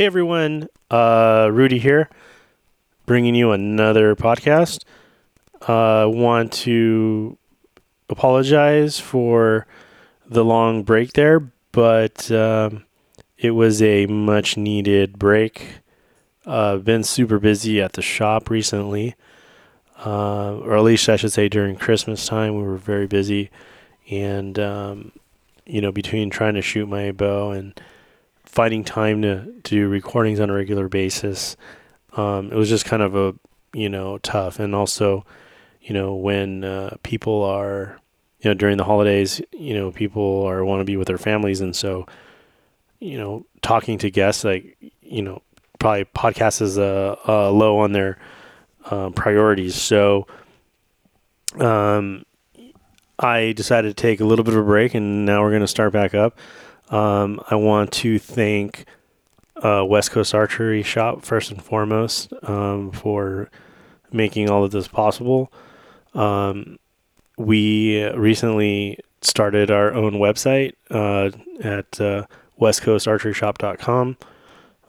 Hey everyone, uh, Rudy here, bringing you another podcast. I uh, want to apologize for the long break there, but um, it was a much needed break. Uh, been super busy at the shop recently, uh, or at least I should say during Christmas time, we were very busy, and um, you know between trying to shoot my bow and finding time to, to do recordings on a regular basis, um, it was just kind of a you know tough. And also, you know, when uh, people are you know during the holidays, you know, people are want to be with their families, and so you know, talking to guests like you know probably podcast is uh, uh, low on their uh, priorities. So. Um, I decided to take a little bit of a break, and now we're going to start back up. Um, I want to thank uh, West Coast Archery Shop first and foremost um, for making all of this possible. Um, we recently started our own website uh, at uh, westcoastarcheryshop.com.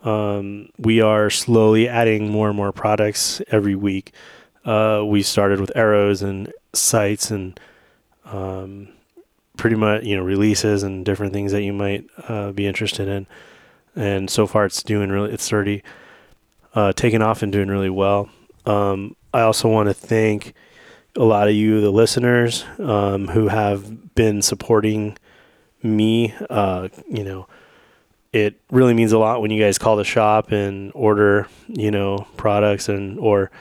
Um, we are slowly adding more and more products every week. Uh, we started with arrows and sights and um, pretty much you know releases and different things that you might uh, be interested in. And so far, it's doing really it's already uh, taken off and doing really well. Um, I also want to thank a lot of you, the listeners, um, who have been supporting me. Uh, you know, it really means a lot when you guys call the shop and order, you know, products and or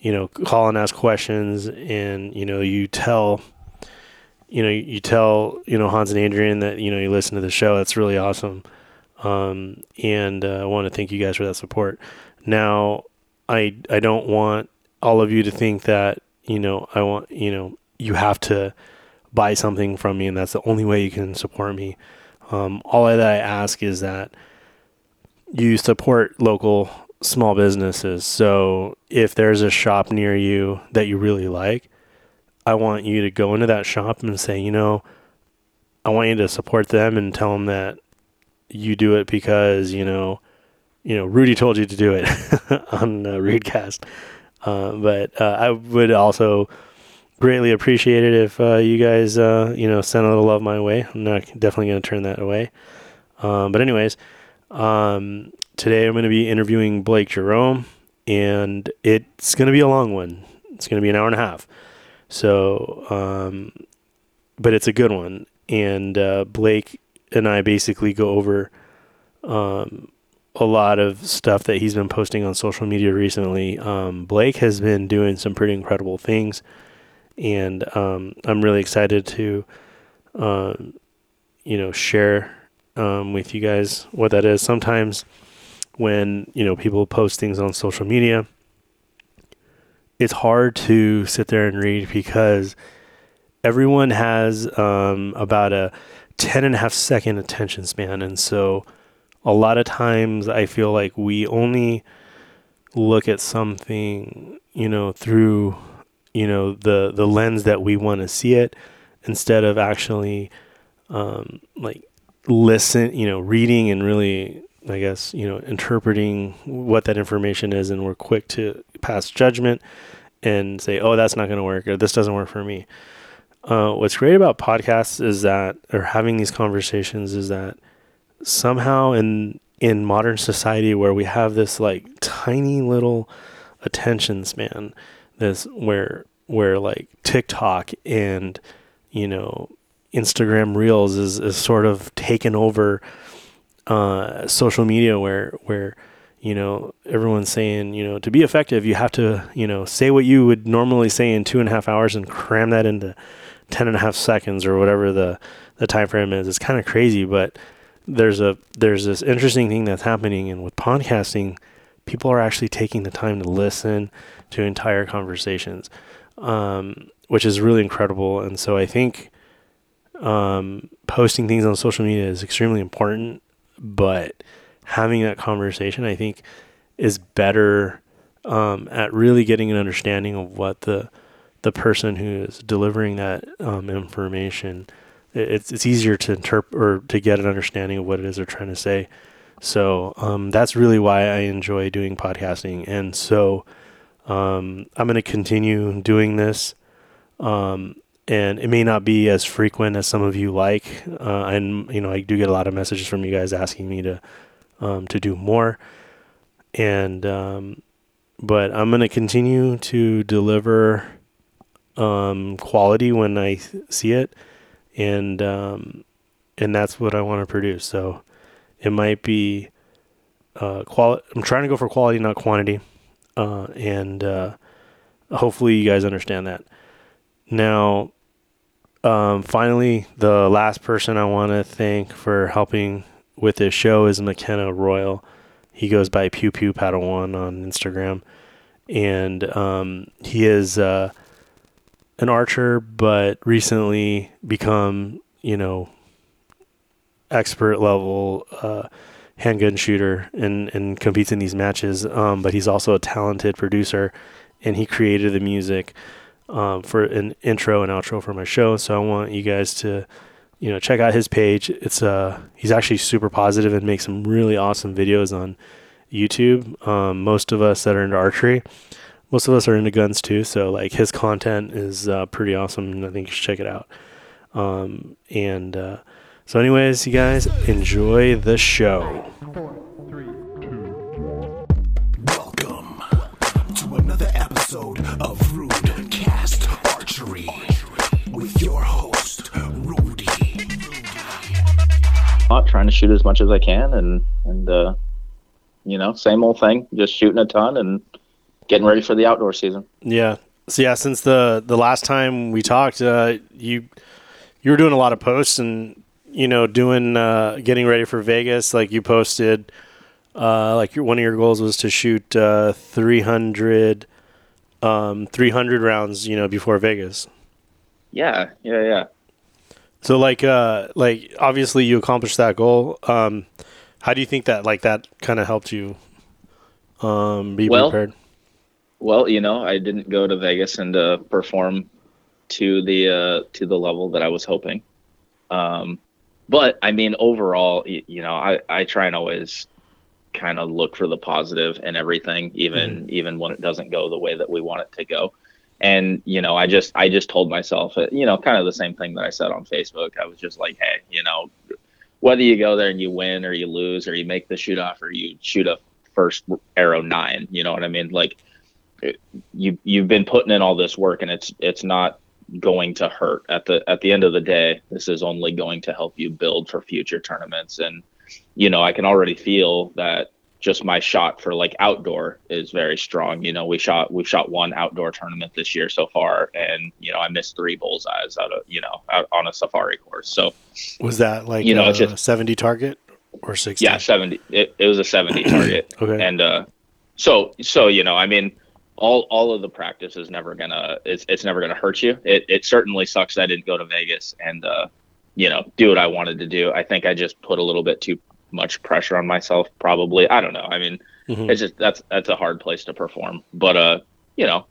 you know call and ask questions, and you know you tell you know, you tell, you know, Hans and Adrian that, you know, you listen to the show. That's really awesome. Um, and uh, I want to thank you guys for that support. Now, I, I don't want all of you to think that, you know, I want, you know, you have to buy something from me and that's the only way you can support me. Um, all that I ask is that you support local small businesses. So if there's a shop near you that you really like, I want you to go into that shop and say, you know, I want you to support them and tell them that you do it because you know, you know, Rudy told you to do it on the Readcast. Uh, but uh, I would also greatly appreciate it if uh, you guys, uh, you know, send a little love my way. I'm not definitely going to turn that away. Um, but anyways, um, today I'm going to be interviewing Blake Jerome, and it's going to be a long one. It's going to be an hour and a half. So, um, but it's a good one. And uh, Blake and I basically go over um, a lot of stuff that he's been posting on social media recently. Um, Blake has been doing some pretty incredible things, and um, I'm really excited to, um, you know, share um, with you guys what that is. Sometimes when you know people post things on social media it's hard to sit there and read because everyone has um, about a 10 and a half second attention span. And so a lot of times I feel like we only look at something, you know, through, you know, the, the lens that we want to see it instead of actually um, like listen, you know, reading and really, I guess, you know, interpreting what that information is. And we're quick to pass judgment and say, oh, that's not going to work or this doesn't work for me. Uh, what's great about podcasts is that, or having these conversations is that somehow in in modern society where we have this like tiny little attention span, this where where like TikTok and you know Instagram Reels is is sort of taken over uh, social media where where you know, everyone's saying, you know, to be effective, you have to, you know, say what you would normally say in two and a half hours and cram that into 10 and a half seconds or whatever the, the time frame is. It's kind of crazy, but there's a, there's this interesting thing that's happening. And with podcasting, people are actually taking the time to listen to entire conversations, um, which is really incredible. And so I think, um, posting things on social media is extremely important, but, having that conversation, I think, is better um, at really getting an understanding of what the the person who is delivering that um, information. It's it's easier to interpret or to get an understanding of what it is they're trying to say. So um, that's really why I enjoy doing podcasting. And so um, I'm going to continue doing this. Um, and it may not be as frequent as some of you like. Uh, and, you know, I do get a lot of messages from you guys asking me to, um, to do more. And, um, but I'm to continue to deliver um, quality when I see it. And, and that's what I want to produce. So it might be uh, quality. I'm trying to go for quality, not quantity, uh, and uh, hopefully you guys understand that. Now, um, finally, the last person I want to thank for helping with this show is McKenna Royal. He goes by Pew Pew Padawan on Instagram, and um, he is uh, an archer, but recently become you know expert level uh, handgun shooter and, and competes in these matches. Um, but he's also a talented producer, and he created the music um, for an intro and outro for my show. So I want you guys to, you know, check out his page. It's uh, he's actually super positive and makes some really awesome videos on YouTube. Um, most of us that are into archery, most of us are into guns too. So like his content is uh, pretty awesome, and I think you should check it out. Um, and uh, so, anyways, you guys enjoy the show. Welcome Not trying to shoot as much as I can, and and uh, you know, same old thing, just shooting a ton and getting ready for the outdoor season. Yeah. So yeah, since the the last time we talked, uh, you you were doing a lot of posts and you know, doing uh, getting ready for Vegas, like you posted, uh, like your, one of your goals was to shoot uh, 300, um, 300 rounds, you know, before Vegas. Yeah, yeah, yeah. So like, uh, like obviously you accomplished that goal. Um, how do you think that like that kind of helped you um, be well, prepared? Well, you know, I didn't go to Vegas and uh, perform to the uh, to the level that I was hoping. Um, but I mean, overall, you know, I, I try and always kind of look for the positive in everything, even mm. even when it doesn't go the way that we want it to go. And you know, I just I just told myself, uh, you know, kind of the same thing that I said on Facebook. I was just like, hey, you know, whether you go there and you win or you lose or you make the shoot off or you shoot a first arrow nine, you know what I mean? Like you you've been putting in all this work and it's it's not going to hurt at the at the end of the day this is only going to help you build for future tournaments and you know i can already feel that just my shot for like outdoor is very strong you know we shot we shot one outdoor tournament this year so far and you know i missed three bullseyes out of you know out on a safari course so was that like you know it's just 70 target or 60 yeah 70 it, it was a 70 target okay and uh so so you know i mean all all of the practice is never gonna it's it's never gonna hurt you. It it certainly sucks that I didn't go to Vegas and uh, you know do what I wanted to do. I think I just put a little bit too much pressure on myself. Probably I don't know. I mean, mm-hmm. it's just that's that's a hard place to perform. But uh, you know,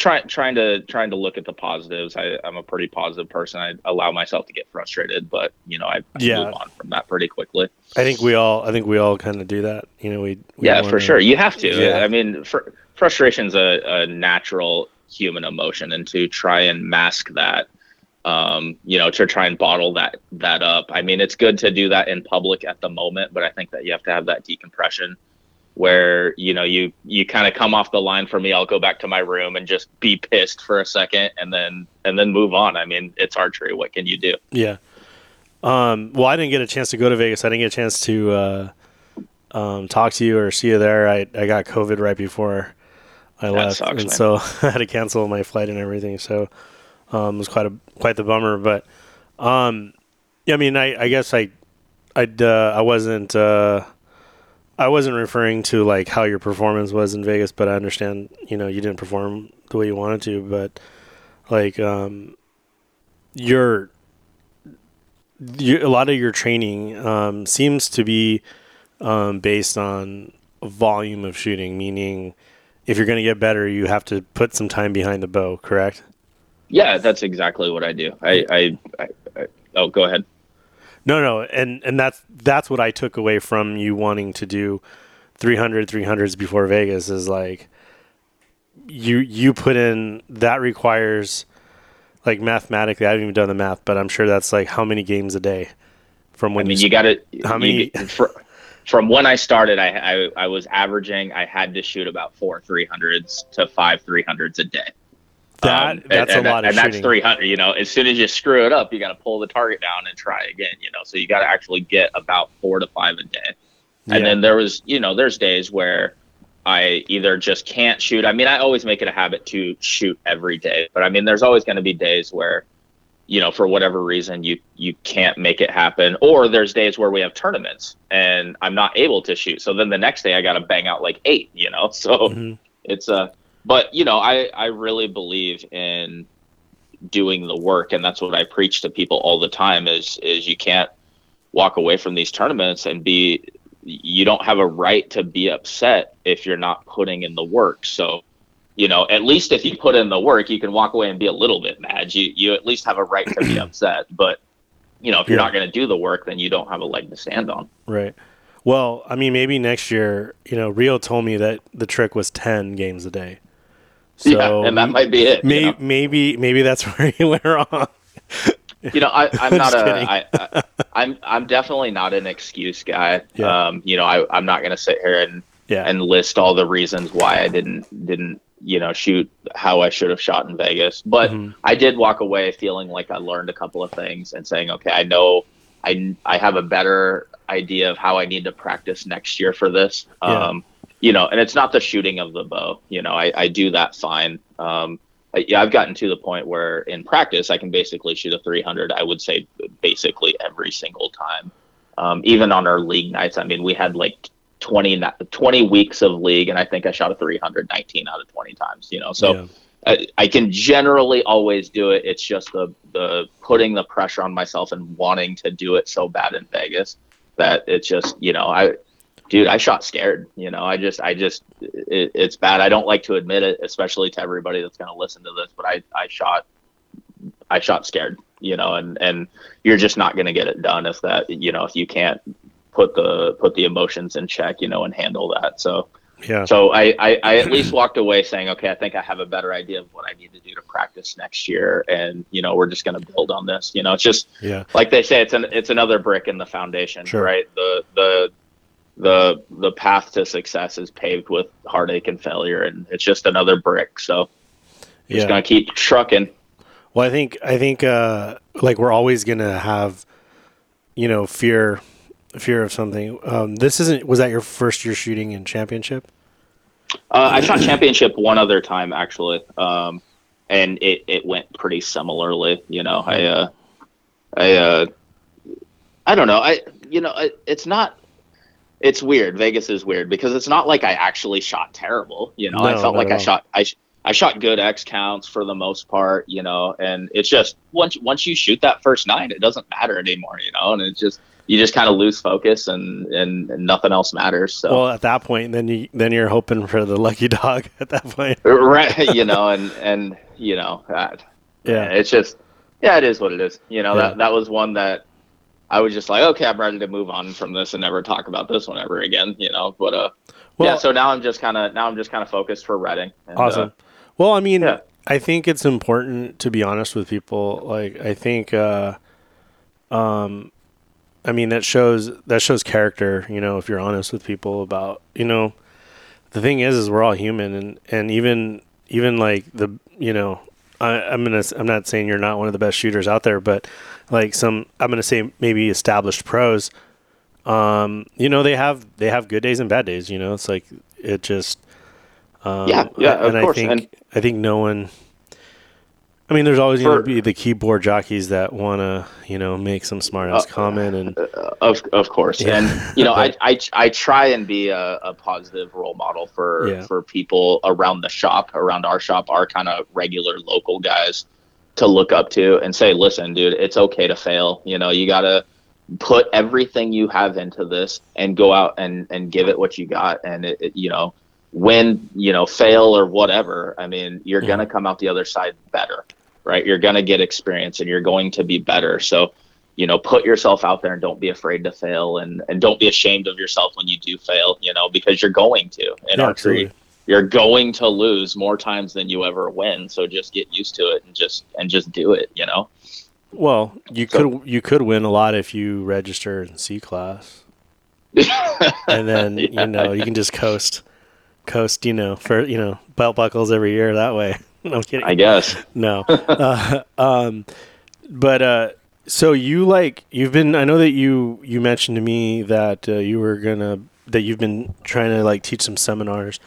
trying trying to trying to look at the positives. I, I'm a pretty positive person. I allow myself to get frustrated, but you know, I, I yeah. move on from that pretty quickly. I think we all I think we all kind of do that. You know, we, we yeah, for sure. You have to. Yeah. I mean, for frustration is a, a natural human emotion, and to try and mask that, um, you know, to try and bottle that that up. I mean, it's good to do that in public at the moment, but I think that you have to have that decompression where you know you you kind of come off the line for me i'll go back to my room and just be pissed for a second and then and then move on. I mean it's archery. What can you do? Yeah. Um, well i didn't get a chance to go to vegas. I didn't get a chance to uh, um, talk to you or see you there. I, I got covid right before I that left, sucks, and man. so I had to cancel my flight and everything. So um, was quite a quite the bummer. But um, yeah, I mean, I, I guess I I uh, I wasn't uh, I wasn't referring to like how your performance was in Vegas, but I understand you know you didn't perform the way you wanted to, but like um, your you, a lot of your training um, seems to be um, based on volume of shooting, meaning if you're going to get better, you have to put some time behind the bow, correct? Yeah, that's exactly what I do. I, I, I, I oh, go ahead. No, no, and and that's that's what I took away from you wanting to do 300 300s before Vegas is like you you put in that requires like mathematically I haven't even done the math, but I'm sure that's like how many games a day from when I mean, you, you got to. How many- fr from when I started, I, I I was averaging. I had to shoot about four three hundreds to five three hundreds a day. That Um, that's and, a lot and of that's 300 you know as soon as you screw it up you got to pull the target down and try again you know so you got to actually get about four to five a day. And Yeah. then there was you know there's days where i either just can't shoot. I mean i always make it a habit to shoot every day but i mean there's always going to be days where you know for whatever reason you you can't make it happen or there's days where we have tournaments and i'm not able to shoot. So then the next day i got to bang out like eight you know? So Mhm. it's uh but you know i i really believe in doing the work and that's what i preach to people all the time is is you can't walk away from these tournaments and be you don't have a right to be upset if you're not putting in the work so you know at least if you put in the work you can walk away and be a little bit mad you you at least have a right to be upset but you know if you're Yeah. not going to do the work then you don't have a leg to stand on Right. Well, I mean, maybe next year, you know, Rio told me that the trick was 10 games a day. So yeah and that might be it you know? maybe maybe that's where he went wrong. you know, I, I'm not a. I, I, I'm, I'm definitely not an excuse guy. Yeah. Um, you know, I, I'm not going to sit here and, Yeah. and list all the reasons why I didn't, didn't, you know, shoot how I should have shot in Vegas. But Mhm. I did walk away feeling like I learned a couple of things and saying, okay, I know I, I have a better idea of how I need to practice next year for this. Yeah. Um, you know, and it's not the shooting of the bow. You know, I, I do that fine. Um, I- yeah, I've gotten to the point where in practice I can basically shoot a 300. I would say basically every single time. Um, even on our league nights, I mean, we had like 20, 20 weeks of league, and I think I shot a 319 out of 20 times. You know, so Yeah. I, I can generally always do it. It's just the the putting the pressure on myself and wanting to do it so bad in Vegas that it's just you know I dude I shot scared you know I just I just it, it's bad I don't like to admit it especially to everybody that's going to listen to this but I I shot I shot scared you know and and you're just not going to get it done if that you know if you can't put the put the emotions in check you know and handle that so yeah. so I, I, I at least walked away saying, okay, I think I have a better idea of what I need to do to practice next year, and you know, we're just going to build on this. You know, it's just Yeah. like they say, it's an it's another brick in the foundation, Sure. right? The the the the path to success is paved with heartache and failure, and it's just another brick. So Yeah. just gonna keep trucking. Well, I think I think uh, like we're always gonna have, you know, fear, fear of something. Um, this isn't. Was that your first year shooting in championship? Uh, I shot championship one other time actually, um, and it, it went pretty similarly. You know, I uh, I uh, I don't know. I you know it, it's not. It's weird. Vegas is weird because it's not like I actually shot terrible. You know, I felt like I shot I I shot good X counts for the most part. You know, and it's just once once you shoot that first nine, it doesn't matter anymore. You know, and it's just you just kind of lose focus and, and and nothing else matters. So. Well, at that point, then you then you're hoping for the lucky dog. At that point, right you know and and you know that yeah, it's just yeah it is what it is you know Yeah. that that was one that i was just like okay i'm ready to move on from this and never talk about this one ever again you know but uh Well- yeah so now i'm just kind of now i'm just kind of focused for Reading and, uh, awesome. well, I mean, yeah. I think it's important to be honest with people. Like, I think, uh, um, I mean that shows that shows character. You know, if you're honest with people about, you know, the thing is, is we're all human, and and even even like the, you know, I, I'm gonna I'm not saying you're not one of the best shooters out there, but like some I'm gonna say maybe established pros. Um, you know, they have they have good days and bad days. You know, it's like it just. Um, Yeah, yeah, of and course, I think and- I think no one. I mean, there's always going to be the keyboard jockeys that want to, you know, make some smart ass Uh, comment, and Uh, of of course, Yeah. and you know, I, I I try and be a, a positive role model for Yeah. for people around the shop, around our shop, our kind of regular local guys to look up to and say, listen, dude, it's okay to fail. You know, you gotta put everything you have into this and go out and and give it what you got, and it, it you know, win, you know, fail or whatever. I mean, you're Mhm. gonna come out the other side better, right? You're gonna get experience and you're going to be better. So you know, put yourself out there and don't be afraid to fail and, and don't be ashamed of yourself when you do fail, you know, because you're going to in Yeah, archery. absolutely. You're going to lose more times than you ever win. So just get used to it and just and just do it, you know? Well, you So- could you could win a lot if you register in C class, and then Yeah. you know you can just coast, coast. You know, for you know belt buckles every year that way. no I'm kidding. I guess. no, uh, um, but uh, so you like you've been. I know that you you mentioned to me that uh, you were gonna that you've been trying to like teach some seminars,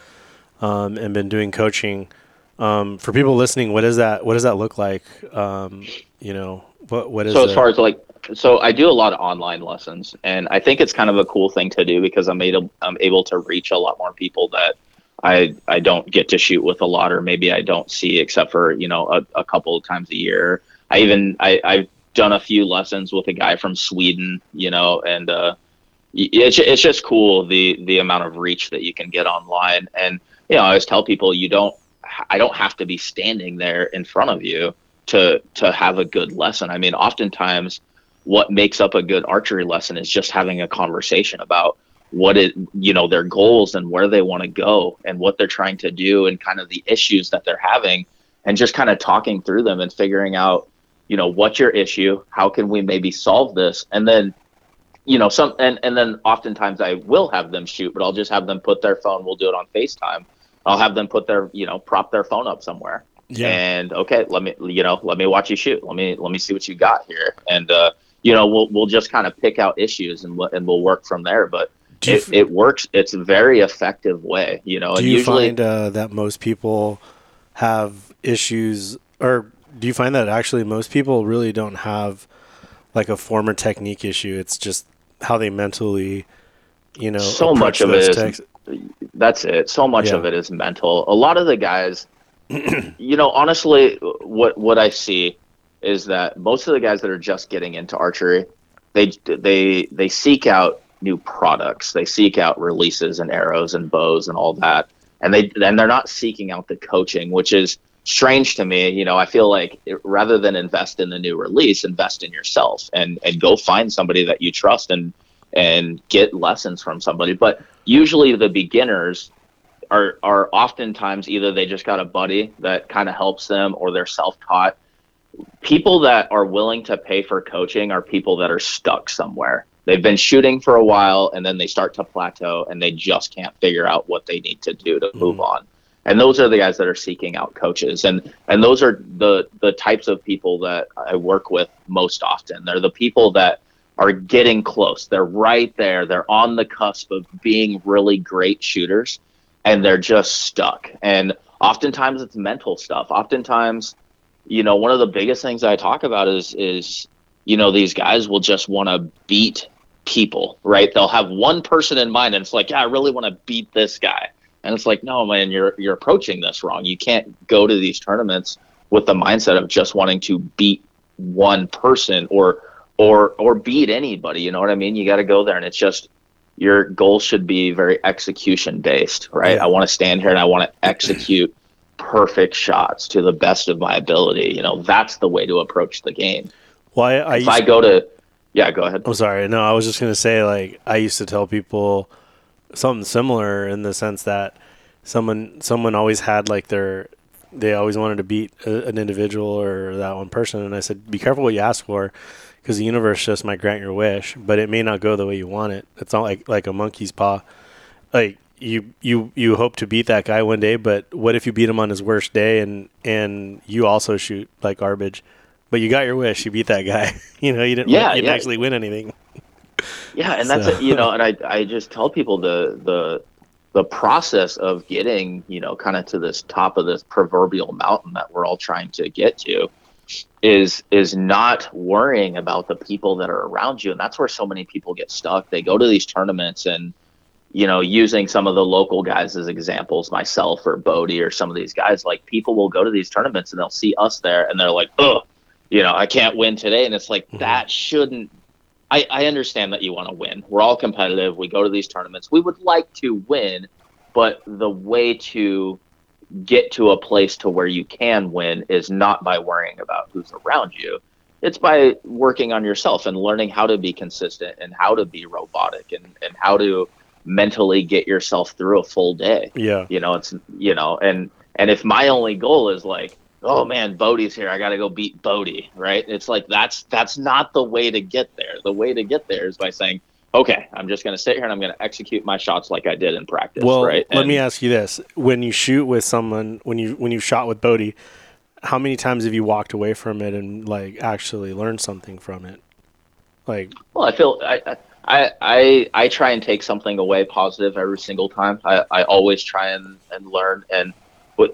um, and been doing coaching. Um, for people listening, what is that what does that look like? Um, you know, what what is so as far as like so i do a lot of online lessons and i think it's kind of a cool thing to do because i'm able i'm able to reach a lot more people that i i don't get to shoot with a lot or maybe i don't see except for you know a, a couple of times a year i even i i've done a few lessons with a guy from sweden you know and uh it's, it's just cool the the amount of reach that you can get online and you know i always tell people you don't i don't have to be standing there in front of you to to have a good lesson. I mean, oftentimes what makes up a good archery lesson is just having a conversation about what it you know their goals and where they want to go and what they're trying to do and kind of the issues that they're having and just kind of talking through them and figuring out you know what's your issue? How can we maybe solve this? And then you know some and and then oftentimes I will have them shoot but I'll just have them put their phone we'll do it on FaceTime. I'll have them put their you know prop their phone up somewhere. Yeah. and okay let me you know let me watch you shoot. Let me let me see what you got here. And uh you know we'll we'll just kind of pick out issues and and we'll work from there. But Do you, it, it works it's a very effective way you know do and you usually find uh, that most people have issues, or do you find that actually most people really don't have like a form or technique issue? It's just how they mentally, you know, So much of it is- that's it so much Yeah. of it is mental a lot of the guys you know honestly what what i see is that most of the guys that are just getting into archery they they they seek out new products. They seek out releases and arrows and bows and all that. And they and they're not seeking out the coaching which is strange to me. You know i feel like it, rather than invest in the new release invest in yourself and and go find somebody that you trust and and get lessons from somebody. But usually the beginners are are oftentimes either they just got a buddy that kind of helps them or they're self-taught. People that are willing to pay for coaching are people that are stuck somewhere they've been shooting for a while and then they start to plateau and they just can't figure out what they need to do to mm-hmm. move on. And those are the guys that are seeking out coaches. And and those are the the types of people that i work with most often. They're the people that are getting close. They're right there. They're on the cusp of being really great shooters and they're just stuck. And oftentimes it's mental stuff. Oftentimes you know one of the biggest things i talk about is is you know these guys will just want to beat people right? They'll have one person in mind and it's like yeah i really want to beat this guy. And it's like no man you're you're approaching this wrong. You can't go to these tournaments with the mindset of just wanting to beat one person or or or beat anybody you know what i mean? You got to go there and it's just your goal should be very execution based right? I want to stand here and i want to execute perfect shots to the best of my ability you know? That's the way to approach the game. Well, I, I if i go to yeah go ahead I'm sorry. No, I was just gonna say like I used to tell people something similar in the sense that someone someone always had like their they always wanted to beat a, an individual or that one person, and I said, be careful what you ask for, because the universe just might grant your wish, but it may not go the way you want it. It's not like like a monkey's paw. Like you you you hope to beat that guy one day, but what if you beat him on his worst day and and you also shoot like garbage? But you got your wish. You beat that guy. you know, you didn't. Yeah, you didn't yeah. actually win anything. Yeah, and that's So- it, you know, and I I just tell people the the the process of getting you know kind of to this top of this proverbial mountain that we're all trying to get to is is not worrying about the people that are around you, and that's where so many people get stuck. They go to these tournaments and you know using some of the local guys as examples, myself or Bodie or some of these guys, like people will go to these tournaments and they'll see us there and they're like, oh, you know, I can't win today, and it's like Mhm. that shouldn't I, I understand that you want to win. We're all competitive. We go to these tournaments. We would like to win, but the way to get to a place to where you can win is not by worrying about who's around you. it's by working on yourself and learning how to be consistent and how to be robotic and, and how to mentally get yourself through a full day. Yeah. You know, it's you know, and and if my only goal is like, oh man, Bodie's here, I gotta go beat Bodie, right? It's like that's that's not the way to get there. The way to get there is by saying, okay, I'm just gonna sit here and I'm gonna execute my shots like I did in practice. Well, right? let And- me ask you this: when you shoot with someone, when you when you shot with Bodie, how many times have you walked away from it and like actually learned something from it? Like, Well, I feel I, I I I try and take something away positive every single time. I, I always try and, and learn and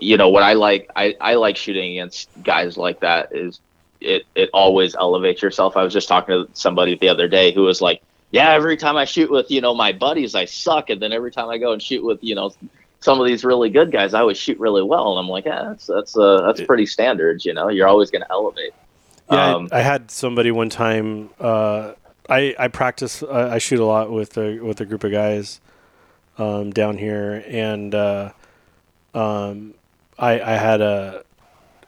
you know what I like I, I like shooting against guys like that is it it always elevates yourself. I was just talking to somebody the other day who was like, Yeah, every time I shoot with, you know, my buddies I suck and then every time I go and shoot with, you know, some of these really good guys, I always shoot really well and I'm like, Yeah, that's that's uh that's pretty standard, you know, you're always gonna elevate. yeah, Um, I, I had somebody one time. Uh, I I practice. Uh, I shoot a lot with a with a group of guys um, down here, and uh, um, I I had a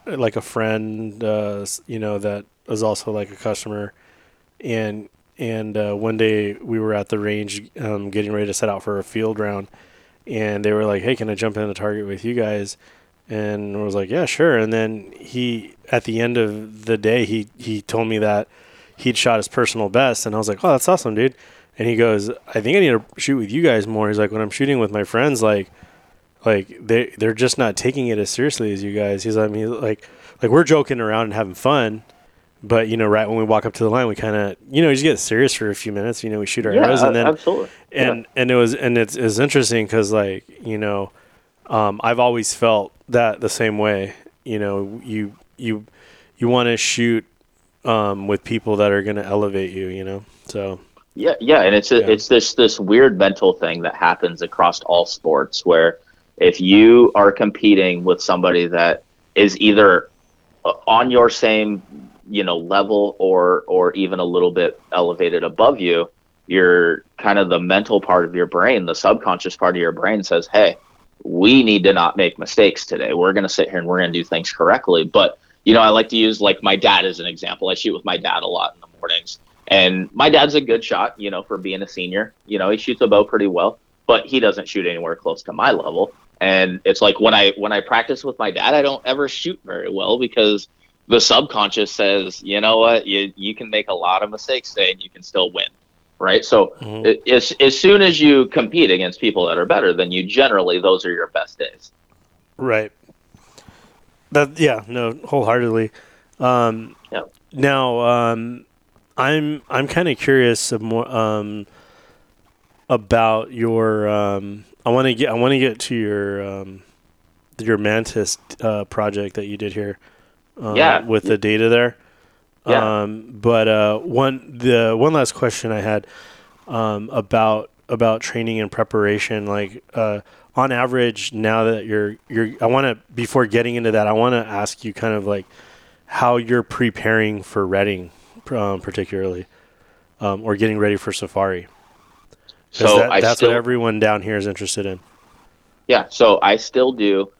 like a friend, uh, you know, that was also like a customer, and and uh, one day we were at the range um, getting ready to set out for a field round, and they were like, "Hey, can I jump in the target with you guys?" And I was like, "Yeah, sure." And then he, at the end of the day, he he told me that he'd shot his personal best, and I was like, "Oh, that's awesome, dude." And he goes, "I think I need to shoot with you guys more." He's like, "When I'm shooting with my friends, like." Like they they're just not taking it as seriously as you guys. He's I mean like like we're joking around and having fun, but you know right when we walk up to the line we kind of you know just get serious for a few minutes. You know we shoot our yeah, arrows and then absolutely. and and it was and it's, it's interesting because like you know um, i've always felt that the same way you know you you you want to shoot um, with people that are going to elevate you you know so Yeah, yeah, and it's a, Yeah. it's this this weird mental thing that happens across all sports where if you are competing with somebody that is either uh, on your same you know level or or even a little bit elevated above you, your kind of the mental part of your brain, the subconscious part of your brain says, "Hey, we need to not make mistakes today. We're going to sit here and we're going to do things correctly." But you know, I like to use like my dad as an example. I shoot with my dad a lot in the mornings. And my dad's a good shot, you know, for being a senior. You know, he shoots a bow pretty well, but he doesn't shoot anywhere close to my level. And it's like when I when I practice with my dad, I don't ever shoot very well because the subconscious says, you know what, you you can make a lot of mistakes today and you can still win, right? So Mhm. it, as as soon as you compete against people that are better than you, generally those are your best days. right that yeah no wholeheartedly um, Yeah. now um, i'm i'm kind of curious of more um, about your um, i want to get i want to get to your um, your mantis uh, project that you did here um, Yeah. with the data there Yeah. um, but uh, one the one last question i had um, about about training and preparation like uh, on average now that you're you're i want to before getting into that i want to ask you kind of like how you're preparing for Reading um, particularly um, or getting ready for safari So that- that's still, what everyone down here is interested in Yeah, so I still do.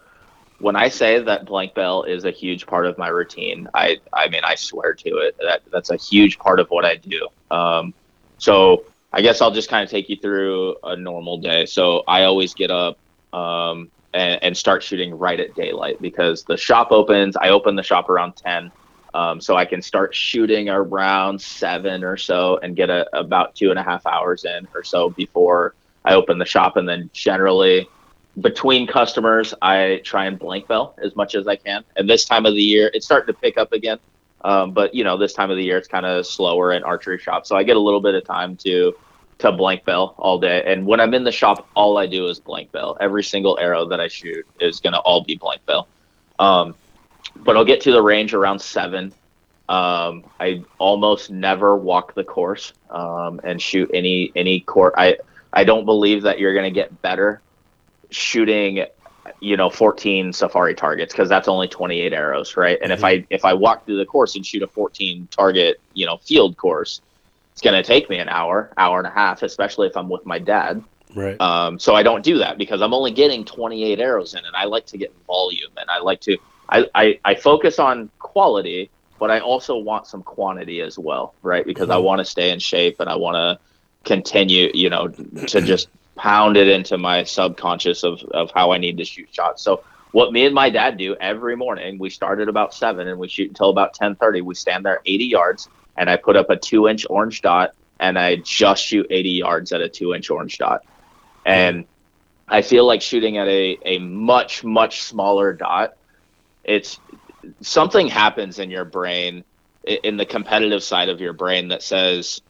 When I say that blank bale is a huge part of my routine, I I mean I swear to it that that's a huge part of what I do. Um, so I guess I'll just kind of take you through a normal day. So I always get up um, and, and start shooting right at daylight because the shop opens. I open the shop around ten, um, so I can start shooting around seven or so and get a, about two and a half hours in or so before I open the shop, and then generally between customers, I try and blank bale as much as I can. And this time of the year, it's starting to pick up again. Um, but you know, this time of the year, it's kind of slower in archery shop, so I get a little bit of time to to blank bale all day. And when I'm in the shop, all I do is blank bale. Every single arrow that I shoot is gonna all be blank bale. Um, but I'll get to the range around seven. Um, I almost never walk the course um, and shoot any any court. I I don't believe that you're gonna get better shooting you know 14 safari targets because that's only 28 arrows right? And if i if i walk through the course and shoot a 14 target you know field course it's going to take me an hour hour and a half especially if i'm with my dad. Right. Um, so i don't do that because i'm only getting 28 arrows in and i like to get volume and i like to i i, I focus on quality but I also want some quantity as well, right? Because I Mhm. want to stay in shape and I want to continue, you know, to just pound it into my subconscious of, of how I need to shoot shots. So what me and my dad do every morning, we start at about seven and we shoot until about ten thirty. We stand there eighty yards and I put up a two inch orange dot and I just shoot eighty yards at a two inch orange dot. And I feel like shooting at a, a much, much smaller dot, it's something happens in your brain in the competitive side of your brain that says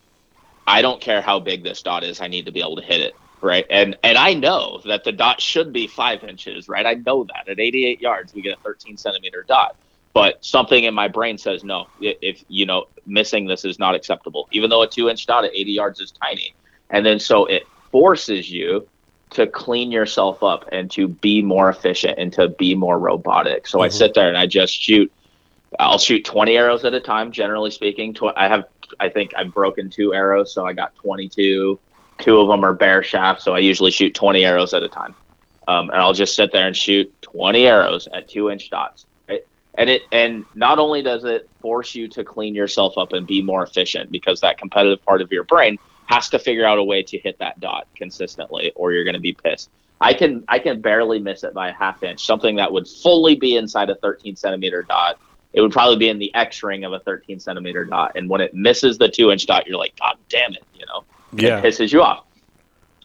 i don't care how big this dot is i need to be able to hit it right? And and i know that the dot should be five inches right? I know that. At 88 yards we get a 13 centimeter dot. But something in my brain says no if you know missing this is not acceptable. Even though a two inch dot at 80 yards is tiny. And then so it forces you to clean yourself up and to be more efficient and to be more robotic. So I Mhm. sit there and I just shoot. I'll shoot 20 arrows at a time, generally speaking. Tw- I have, I think I've broken two arrows, so I got 22. Two of them are bare shafts, so I usually shoot 20 arrows at a time. Um, and I'll just sit there and shoot 20 arrows at two inch dots. Right? And it, and not only does it force you to clean yourself up and be more efficient because that competitive part of your brain has to figure out a way to hit that dot consistently or you're going to be pissed. I can I can barely miss it by a half inch, something that would fully be inside a 13 centimeter dot. It would probably be in the X ring of a 13 centimeter dot, and when it misses the two inch dot, you're like, God damn it, you know, Yeah. it pisses you off.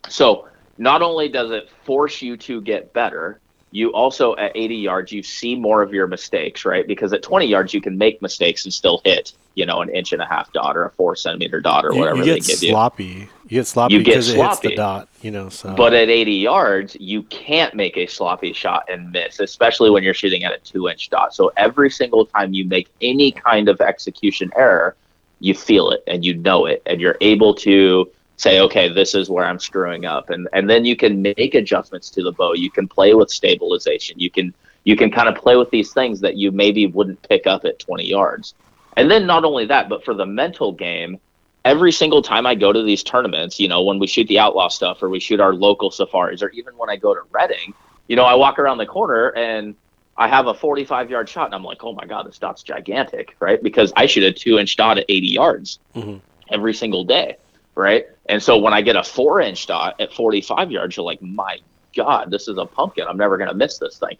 So not only does it force you to get better, you also at 80 yards you see more of your mistakes, right? Because at 20 yards you can make mistakes and still hit, you know, an inch and a half dot or a four centimeter dot or You, whatever you they give you. sloppy. You get sloppy You get because it hits sloppy. the dot. You know. So. But at 80 yards, you can't make a sloppy shot and miss, especially when you're shooting at a two inch dot. So every single time you make any kind of execution error, you feel it and you know it, and you're able to say, okay, this is where I'm screwing up, and and then you can make adjustments to the bow. You can play with stabilization. You can you can kind of play with these things that you maybe wouldn't pick up at 20 yards. And then not only that, but for the mental game, every single time I go to these tournaments, you know, when we shoot the outlaw stuff or we shoot our local safaris, or even when I go to Reading, you know, I walk around the corner and I have a 45 yard shot and I'm like, oh my God, this dot's gigantic, right? Because I shoot a two inch dot at 80 yards Mhm. every single day, right? And so when I get a four inch dot at 45 yards, you're like, my God, this is a pumpkin. I'm never going to miss this thing.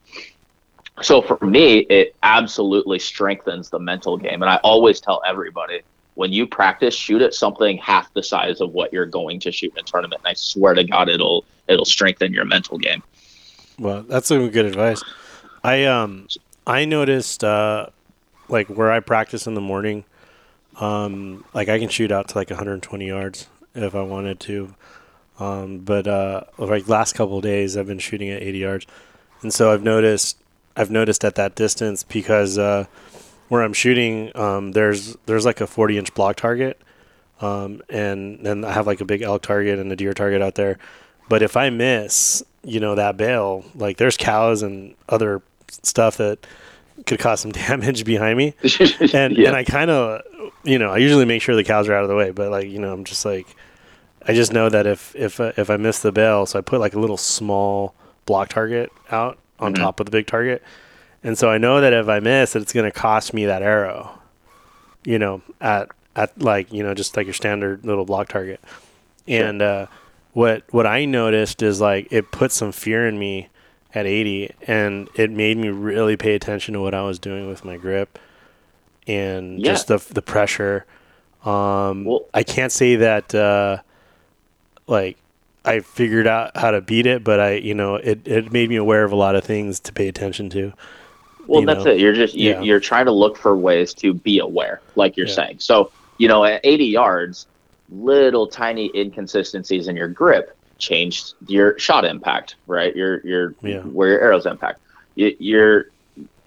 So for me, it absolutely strengthens the mental game. And I always tell everybody when you practice, shoot at something half the size of what you're going to shoot in a tournament. And I swear to God, it'll it'll strengthen your mental game. Well, that's some good advice. I um I noticed uh like where I practice in the morning, um like I can shoot out to like 120 yards if I wanted to. Um but uh like last couple days I've been shooting at 80 yards. And so I've noticed I've noticed at that distance because uh where I'm shooting um there's there's like a 40 inch block target. Um and then I have like a big elk target and a deer target out there. But if I miss, you know, that bale, like there's cows and other stuff that could cause some damage behind me. And yeah. and I kind of, you know, I usually make sure the cows are out of the way, but like, you know, I'm just like I just know that if if uh, if I miss the bale, so I put like a little small block target out on Mhm. top of the big target. And so I know that if I miss, that it's going to cost me that arrow. You know, at at like, you know, just like your standard little block target. And uh what what I noticed is like it put some fear in me at 80 and it made me really pay attention to what I was doing with my grip and Yeah. just the the pressure um Well- I can't say that uh like I figured out how to beat it but I you know it it made me aware of a lot of things to pay attention to Well, that's know? it. You're just you, Yeah. you're trying to look for ways to be aware, like you're Yeah. saying. So you know, at 80 yards, little tiny inconsistencies in your grip changed your shot impact, right? Your your Yeah. where your arrows impact. Your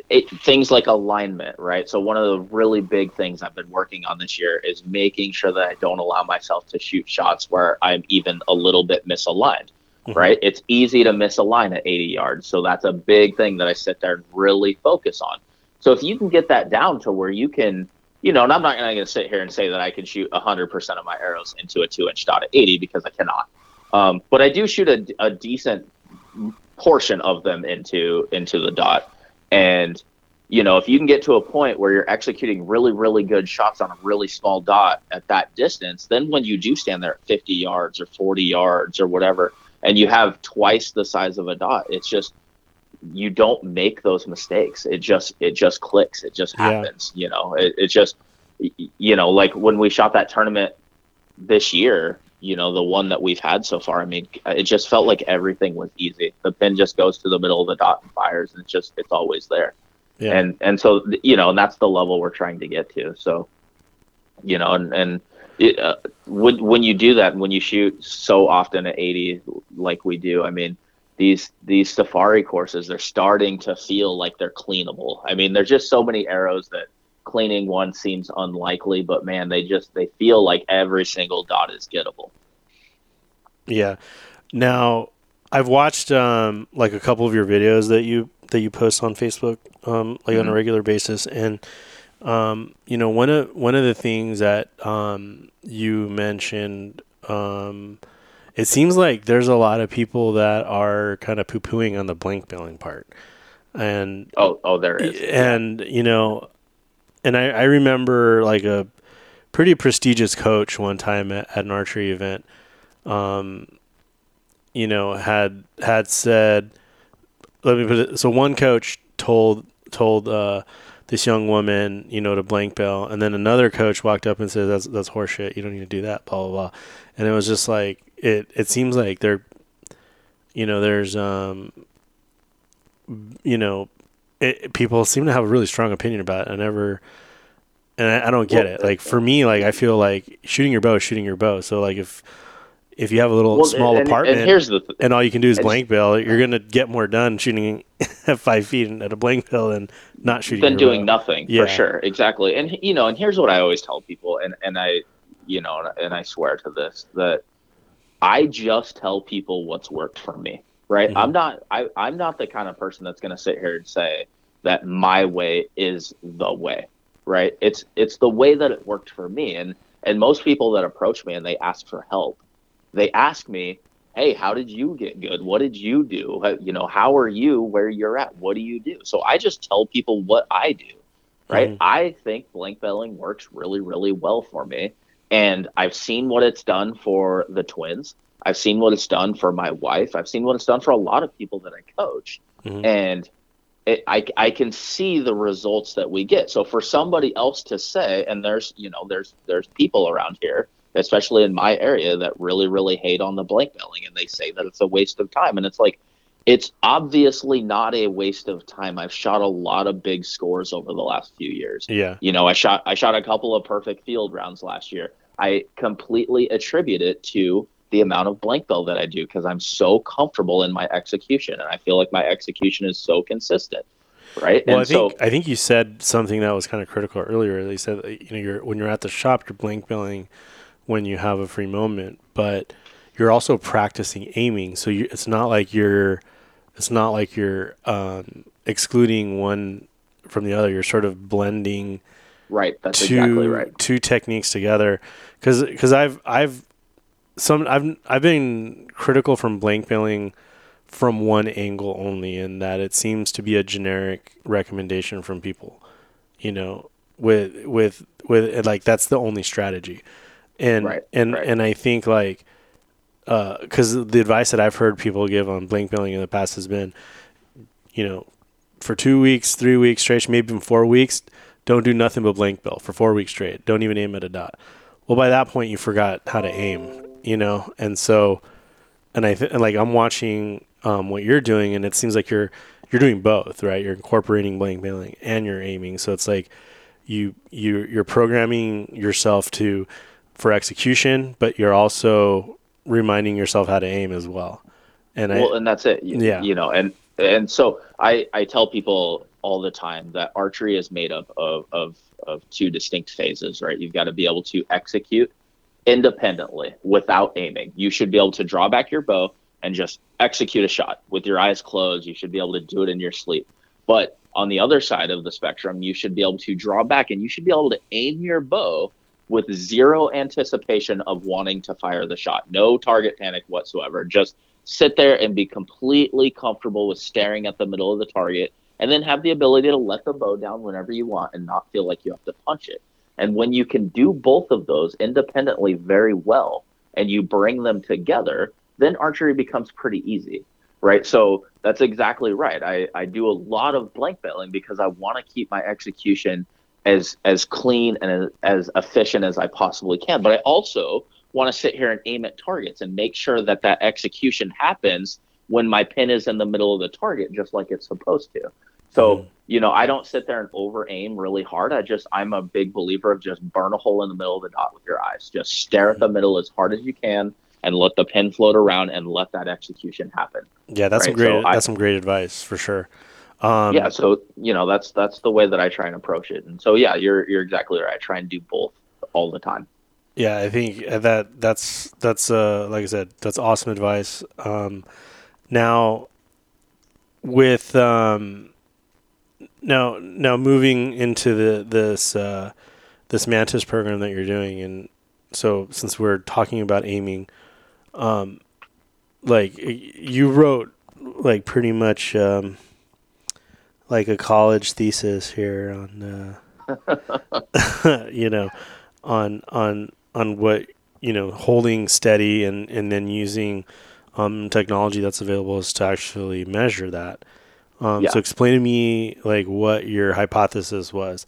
it, things like alignment, right? So one of the really big things I've been working on this year is making sure that I don't allow myself to shoot shots where I'm even a little bit misaligned Mhm. right? It's easy to misalign at 80 yards. So that's a big thing that I sit there and really focus on. So if you can get that down to where you can, you know, and I'm not going to sit here and say that I can shoot 100% of my arrows into a two inch dot at 80 because I cannot. Um, but I do shoot a, a decent portion of them into into the dot. And you know, if you can get to a point where you're executing really, really good shots on a really small dot at that distance, then when you do stand there at 50 yards or 40 yards or whatever, and you have twice the size of a dot, it's just you don't make those mistakes. It just it just clicks. It just Yeah. happens. You know, it, it just you know like when we shot that tournament this year. You know, the one that we've had so far. I mean, it just felt like everything was easy. The pin just goes to the middle of the dot and fires, and it's just it's always there Yeah. and and so you know and that's the level we're trying to get to so you know and and it, uh, when when you do that when you shoot so often at 80 like we do i mean these these safari courses they're starting to feel like they're cleanable i mean there's just so many arrows that cleaning one seems unlikely but man they just they feel like every single dot is gettable Yeah. Now, I've watched um, like a couple of your videos that you that you post on Facebook, um, like on a Mhm. regular basis, and um, you know one of one of the things that um, you mentioned. Um, it seems like there's a lot of people that are kind of poo pooing on the blank baling part, and oh oh there is and you know, and I, I remember like a pretty prestigious coach one time at, at an archery event, um, you know, had had said, let me put it. So one coach told told uh, this young woman, you know, to blank bale, and then another coach walked up and said, "That's that's horseshit. You don't need to do that." Blah blah blah. And it was just like it. It seems like there, you know, there's um, you know, it, people seem to have a really strong opinion about it. I never, and I, I don't get Well, it. Like for me, like I feel like shooting your bow is shooting your bow. So like if if you have a little Well, small and, apartment and th- and all you can do is blank bale, you're gonna get more done shooting at five feet at a blank bale than not shooting. than doing bow. nothing Yeah. for sure exactly and you know and here's what i always tell people and and i you know and i swear to this that i just tell people what's worked for me right? Mhm. i'm not I, i'm not the kind of person that's going to sit here and say that my way is the way right? It's it's the way that it worked for me and and most people that approach me and they ask for help they ask me hey how did you get good? What did you do? How- you know how are you where you're at? What do you do? So i just tell people what i do right? Mhm. i think blank baling works really really well for me and i've seen what it's done for the twins i've seen what it's done for my wife. I've seen what it's done for a lot of people that i coach. Mhm. and it, I, I can see the results that we get. So for somebody else to say and there's you know there's there's people around here especially in my area that really really hate on the blank baling and they say that it's a waste of time. And it's like it's obviously not a waste of time. I've shot a lot of big scores over the last few years. Yeah. you know i shot i shot a couple of perfect field rounds last year. I completely attribute it to the amount of blank bale that i do because i'm so comfortable in my execution and i feel like my execution is so consistent right Well, and I think so I think you said something that was kind of critical earlier. They said you know you're when you're at the shop, you're blank baling when you have a free moment, but you're also practicing aiming. So you, it's not like you're it's not like you're um, excluding one from the other. You're sort of blending right that's two exactly right two techniques together because because I've I've some I've I've been critical from blank baling from one angle only in that it seems to be a generic recommendation from people you know with with with like that's the only strategy and Right, and right. and I think like uh, because the advice that I've heard people give on blank baling in the past has been you know for two weeks three weeks straight maybe even four weeks don't do nothing but blank bale for four weeks straight. Don't even aim at a dot. Well, by that point, you forgot how to aim, you know? And so, and I think, like, I'm watching um, what you're doing, and it seems like you're, you're doing both, right? You're incorporating blank baling and you're aiming. So it's like you, you, you're programming yourself to, for execution, but you're also reminding yourself how to aim as well. And well I, and that's it you, Yeah. you know and and so i i tell people all the time that archery is made up of of of two distinct phases right you've got to be able to execute independently without aiming. You should be able to draw back your bow and just execute a shot. With your eyes closed you should be able to do it in your sleep. But on the other side of the spectrum you should be able to draw back and you should be able to aim your bow with zero anticipation of wanting to fire the shot. No target panic whatsoever. Just sit there and be completely comfortable with staring at the middle of the target and then have the ability to let the bow down whenever you want and not feel like you have to punch it. And when you can do both of those independently very well and you bring them together, then archery becomes pretty easy, right? So that's exactly right. I, I do a lot of blank baling because I want to keep my execution as as clean and as, as efficient as I possibly can. But I also want to sit here and aim at targets and make sure that that execution happens when my pin is in the middle of the target, just like it's supposed to. So, mm. you know, I don't sit there and over aim really hard. I just, I'm a big believer of just burn a hole in the middle of the dot with your eyes. Just stare at the middle as hard as you can and let the pin float around and let that execution happen. Yeah, that's right? some great, so that's I, some great advice for sure. Um, yeah, so you know that's that's the way that I try and approach it, and so yeah, you're you're exactly right. I try and do both all the time. Yeah, I think that that's that's uh like I said, that's awesome advice. Um, now, with um, now now moving into the this uh, this Mantis program that you're doing, and so since we're talking about aiming, um, like you wrote like pretty much um, like a college thesis here on uh, you know on on on what you know holding steady and and then using um, technology that's available is to actually measure that. Um, yeah. So explain to me like what your hypothesis was.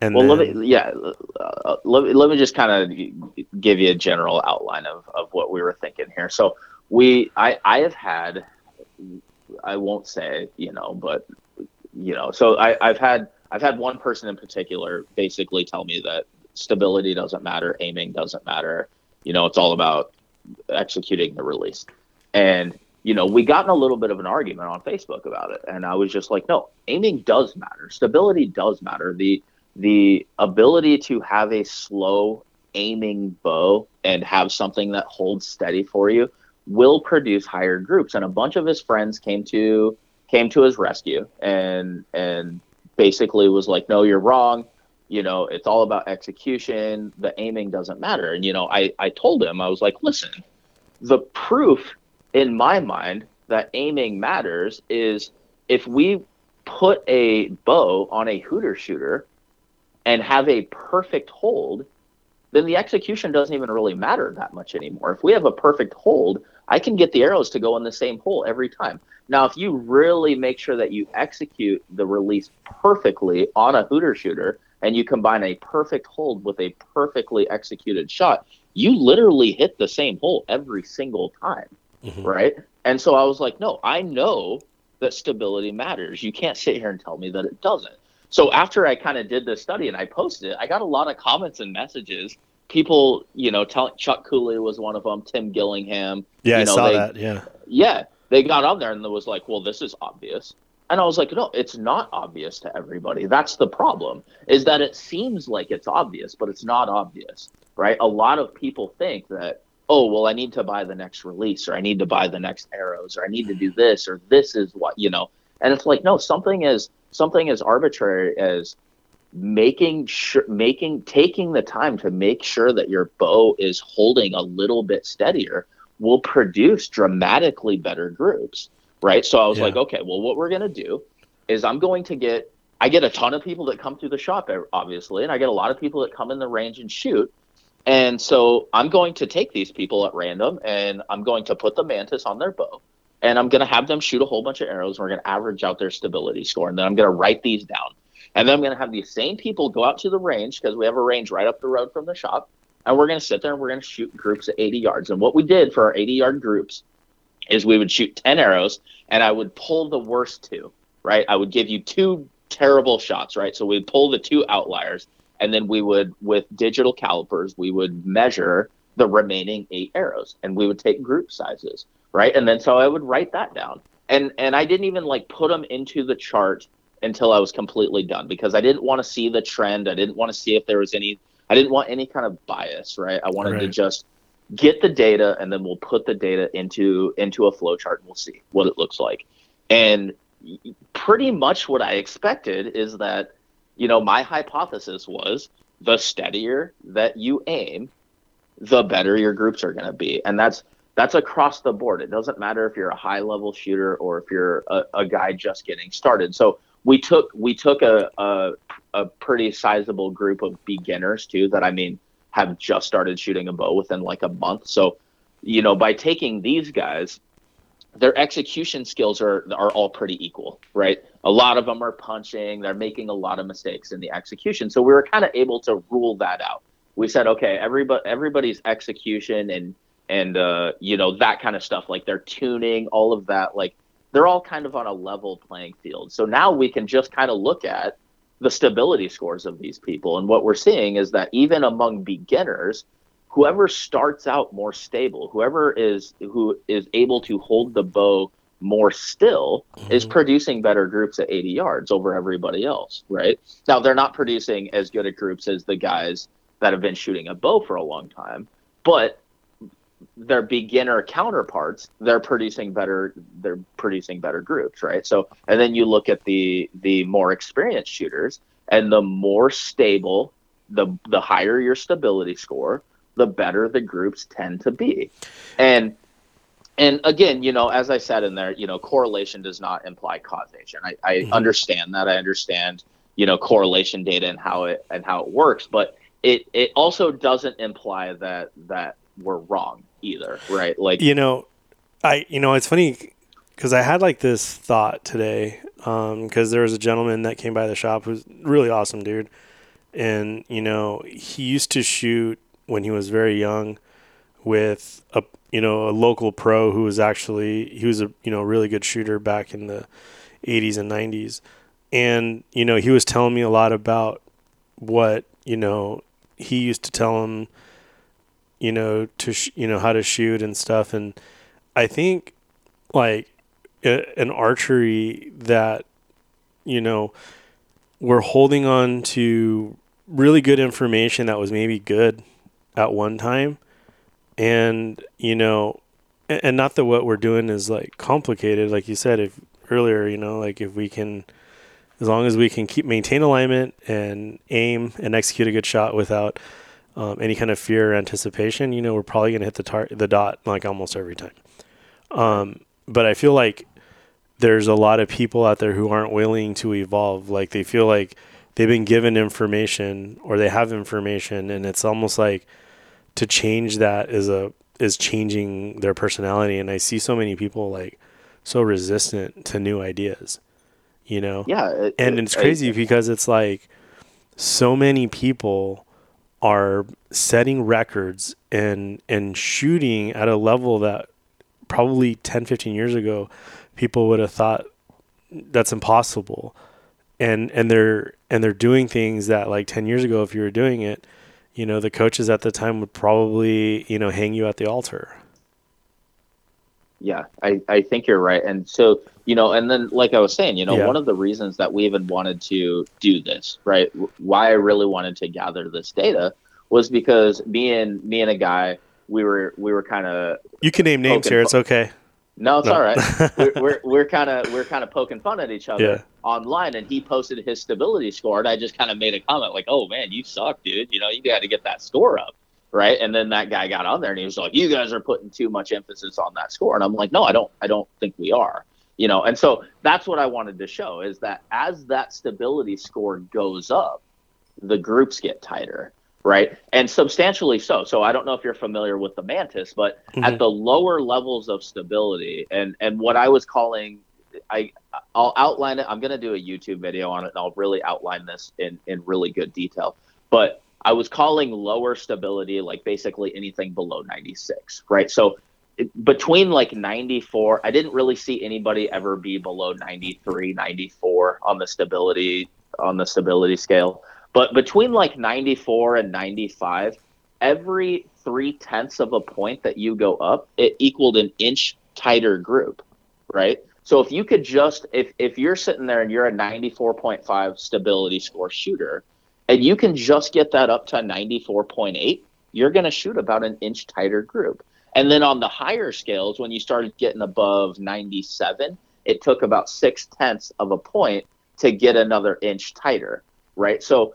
And well, then, let me yeah, uh, let, let me just kind of give you a general outline of, of what we were thinking here. So we I I have had I won't say you know, but you know, so I I've had I've had one person in particular basically tell me that stability doesn't matter, aiming doesn't matter. You know, it's all about executing the release. And you know, we got in a little bit of an argument on Facebook about it, and I was just like, no, aiming does matter. Stability does matter. The the ability to have a slow aiming bow and have something that holds steady for you will produce higher groups. And a bunch of his friends came to came to his rescue and and basically was like, no, you're wrong you know it's all about execution the aiming doesn't matter and you know i i told him i was like listen the proof in my mind that aiming matters is if we put a bow on a hooter shooter and have a perfect hold then the execution doesn't even really matter that much anymore. If we have a perfect hold i can get the arrows to go in the same hole every time. Now if you really make sure that you execute the release perfectly on a hooter shooter and you combine a perfect hold with a perfectly executed shot, you literally hit the same hole every single time, mm-hmm. right? And so I was like, no, I know that stability matters. You can't sit here and tell me that it doesn't. So after I kind of did this study and I posted it, I got a lot of comments and messages. People, you know, telling Chuck Cooley was one of them, Tim Gillingham. Yeah, you know, I saw they, that. Yeah. Yeah. They got on there and it was like, well, this is obvious. And I was like, no, it's not obvious to everybody. That's the problem, is that it seems like it's obvious, but it's not obvious, right? A lot of people think that, oh, well, I need to buy the next release, or I need to buy the next arrows, or I need to do this, or this is what, you know. And it's like, no, something is something as arbitrary as making sure making taking the time to make sure that your bow is holding a little bit steadier will produce dramatically better groups right? So I was yeah. like, okay, well, what we're gonna do is I'm going to get I get a ton of people that come through the shop, eh, obviously, and I get a lot of people that come in the range and shoot. And so I'm going to take these people at random and I'm going to put the mantis on their bow and I'm going to have them shoot a whole bunch of arrows. And we're going to average out their stability score. And then I'm going to write these down. And then I'm going to have these same people go out to the range because we have a range right up the road from the shop. And we're going to sit there and we're going to shoot groups at 80 yards. And what we did for our 80 yard groups is we would shoot 10 arrows and I would pull the worst two, right? I would give you two terrible shots, right? So we'd pull the two outliers and then we would, with digital calipers, we would measure the remaining eight arrows and we would take group sizes, right? And then so I would write that down. And and I didn't even like put them into the chart until I was completely done because I didn't want to see the trend. I didn't want to see if there was any I didn't want any kind of bias, right? I wanted right. to just get the data and then we'll put the data into into a flowchart and we'll see what it looks like and pretty much what i expected is that you know my hypothesis was the steadier that you aim the better your groups are going to be. And that's that's across the board. It doesn't matter if you're a high level shooter or if you're a, a guy just getting started. So we took we took a, a a pretty sizable group of beginners too that I mean have just started shooting a bow within like a month. So, you know, by taking these guys, their execution skills are are all pretty equal, right? A lot of them are punching, they're making a lot of mistakes in the execution. So we were kind of able to rule that out. We said, okay, everybody everybody's execution and and uh, you know that kind of stuff, like their tuning, all of that, like they're all kind of on a level playing field. So now we can just kind of look at the stability scores of these people. And what we're seeing is that even among beginners, whoever starts out more stable, whoever is who is able to hold the bow more still mm-hmm. is producing better groups at 80 yards over everybody else, right? Now they're not producing as good at groups as the guys that have been shooting a bow for a long time, but their beginner counterparts they're producing better they're producing better groups right so and then you look at the the more experienced shooters and the more stable the the higher your stability score the better the groups tend to be. And and again you know as i said in there you know correlation does not imply causation. I, I mm-hmm. understand that. I understand you know correlation data and how it and how it works. But it it also doesn't imply that that we're wrong either, right? Like you know, I you know it's funny because I had like this thought today because um, there was a gentleman that came by the shop who's really awesome dude, and you know he used to shoot when he was very young with a you know a local pro who was actually he was a you know really good shooter back in the 80s and 90s and you know he was telling me a lot about what you know he used to tell him you know, to sh- you know how to shoot and stuff. And I think like an archery that you know we're holding on to really good information that was maybe good at one time, and you know, and not that what we're doing is like complicated, like you said if earlier, you know, like if we can as long as we can keep maintain alignment and aim and execute a good shot without um, any kind of fear or anticipation, you know, we're probably going to hit the tar- the dot like almost every time. Um, but I feel like there's a lot of people out there who aren't willing to evolve. Like they feel like they've been given information or they have information, and it's almost like to change that is a is changing their personality. And I see so many people like so resistant to new ideas. You know, yeah, it, and it's crazy because it's like so many people are setting records and and shooting at a level that probably 10 15 years ago people would have thought that's impossible and and they're and they're doing things that like 10 years ago if you were doing it you know the coaches at the time would probably you know hang you at the altar. Yeah i i think you're right. And so you know and then like i was saying you know yeah. one of the reasons that we even wanted to do this right why i really wanted to gather this data was because me and me and a guy we were we were kind of you can name names here. it's okay no it's no. all right. We're we're, we're kind of we're kind of poking fun at each other yeah. online and he posted his stability score and i just kind of made a comment like oh man you suck dude. You know you got to get that score up. Right? And then that guy got on there and he was like you guys are putting too much emphasis on that score. And i'm like no i don't i don't think we are. You know and so that's what i wanted to show is that as that stability score goes up the groups get tighter right? And substantially so. So i don't know if you're familiar with the mantis but mm-hmm. at the lower levels of stability and and what i was calling i i'll outline it. I'm going to do a youtube video on it and i'll really outline this in in really good detail. But i was calling lower stability like basically anything below 96 right? So between like 94 i didn't really see anybody ever be below 93 94 on the stability on the stability scale but between like 94 and 95 every three tenths of a point that you go up it equaled an inch tighter group right so if you could just if if you're sitting there and you're a 94.5 stability score shooter and you can just get that up to 94.8 you're going to shoot about an inch tighter group and then on the higher scales, when you started getting above 97, it took about six tenths of a point to get another inch tighter, right? So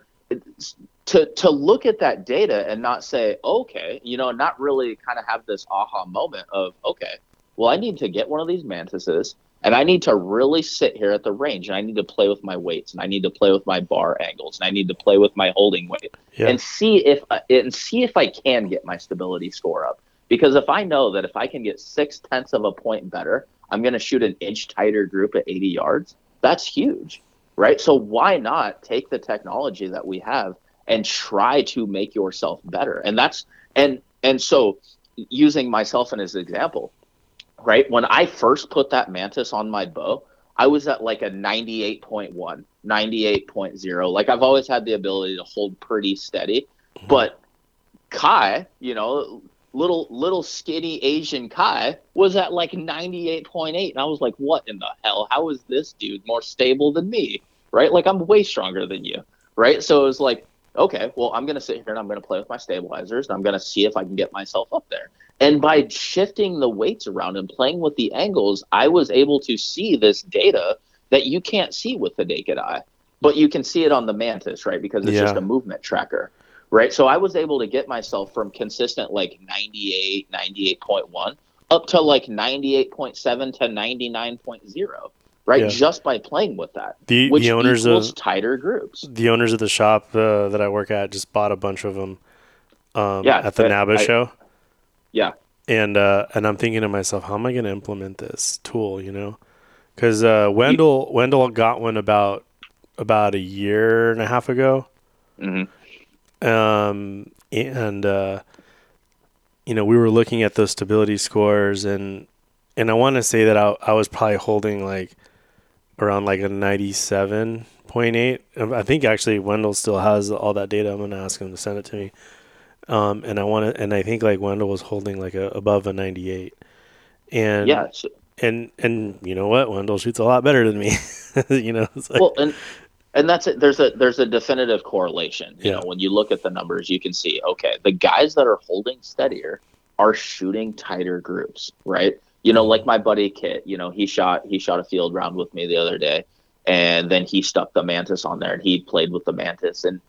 to to look at that data and not say, okay, you know, not really kind of have this aha moment of, okay, well, I need to get one of these mantises And I need to really sit here at the range and I need to play with my weights and I need to play with my bar angles and I need to play with my holding weight Yeah. and see if and see if I can get my stability score up. Because if I know that if I can get six tenths of a point better, I'm going to shoot an inch tighter group at 80 yards. That's huge, right? So why not take the technology that we have and try to make yourself better? And that's and and so using myself as an example, right? When I first put that mantis on my bow, I was at like a 98.1, 98.0. Like I've always had the ability to hold pretty steady. Mm-hmm. But Kai, you know, little little skinny Asian Kai was at like 98.8 and I was like, "What in the hell? How is this dude more stable than me?" Right? Like I'm way stronger than you. Right? So it was like, "Okay, well, I'm going to sit here and I'm going to play with my stabilizers and I'm going to see if I can get myself up there." And by shifting the weights around and playing with the angles, I was able to see this data that you can't see with the naked eye, but you can see it on the Mantis, right? Because it's just a movement tracker, right? So I was able to get myself from consistent like 98, 98.1 up to like 98.7 to 99.0, right? Yeah. Just by playing with that, The which the owners of tighter groups. the owners of the shop uh, that I work at just bought a bunch of them um, Yeah, at the that- NABA I- show. Yeah. and uh, and I'm thinking to myself, how am I going to implement this tool? You know, because uh, Wendell Wendell got one about about a year and a half ago, Mm-hmm. um, and uh, you know we were looking at those stability scores, and and I want to say that I, I was probably holding like around like a 97.8. Um, I think actually Wendell still has all that data. I'm going to ask him to send it to me. Um, and I want to, and I think like Wendell was holding like a above a 98. And Yeah. So, and and you know what? Wendell shoots a lot better than me. you know, it's like, well, and and that's it. There's a there's a definitive correlation. You Yeah. know, when you look at the numbers, you can see okay, the guys that are holding steadier are shooting tighter groups, right? You know, like my buddy Kit. You know, he shot he shot a field round with me the other day, and then he stuck the mantis on there, and he played with the mantis, and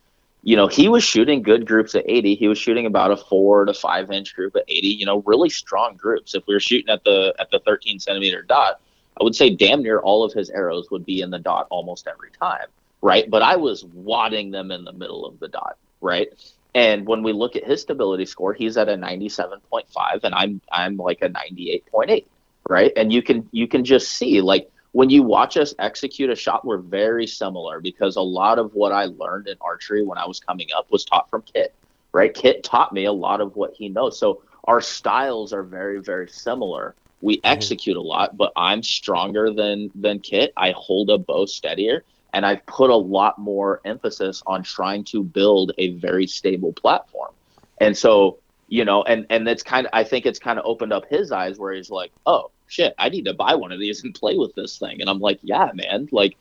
you know, he was shooting good groups at 80. He was shooting about a four to five inch group at 80. You know, really strong groups. If we were shooting at the at the 13 centimeter dot, I would say damn near all of his arrows would be in the dot almost every time, right? But I was wadding them in the middle of the dot, right? And when we look at his stability score, he's at a 97.5 and I'm I'm like a 98.8, right? And you can you can just see like when you watch us execute a shot, we're very similar because a lot of what I learned in archery when I was coming up was taught from Kit, right? Kit taught me a lot of what he knows. So our styles are very, very similar. We mm-hmm. execute a lot, but I'm stronger than than Kit. I hold a bow steadier, and I've put a lot more emphasis on trying to build a very stable platform. And so, you know, and and that's kind of I think it's kind of opened up his eyes where he's like, oh shit, I need to buy one of these and play with this thing. And I'm like, yeah, man, like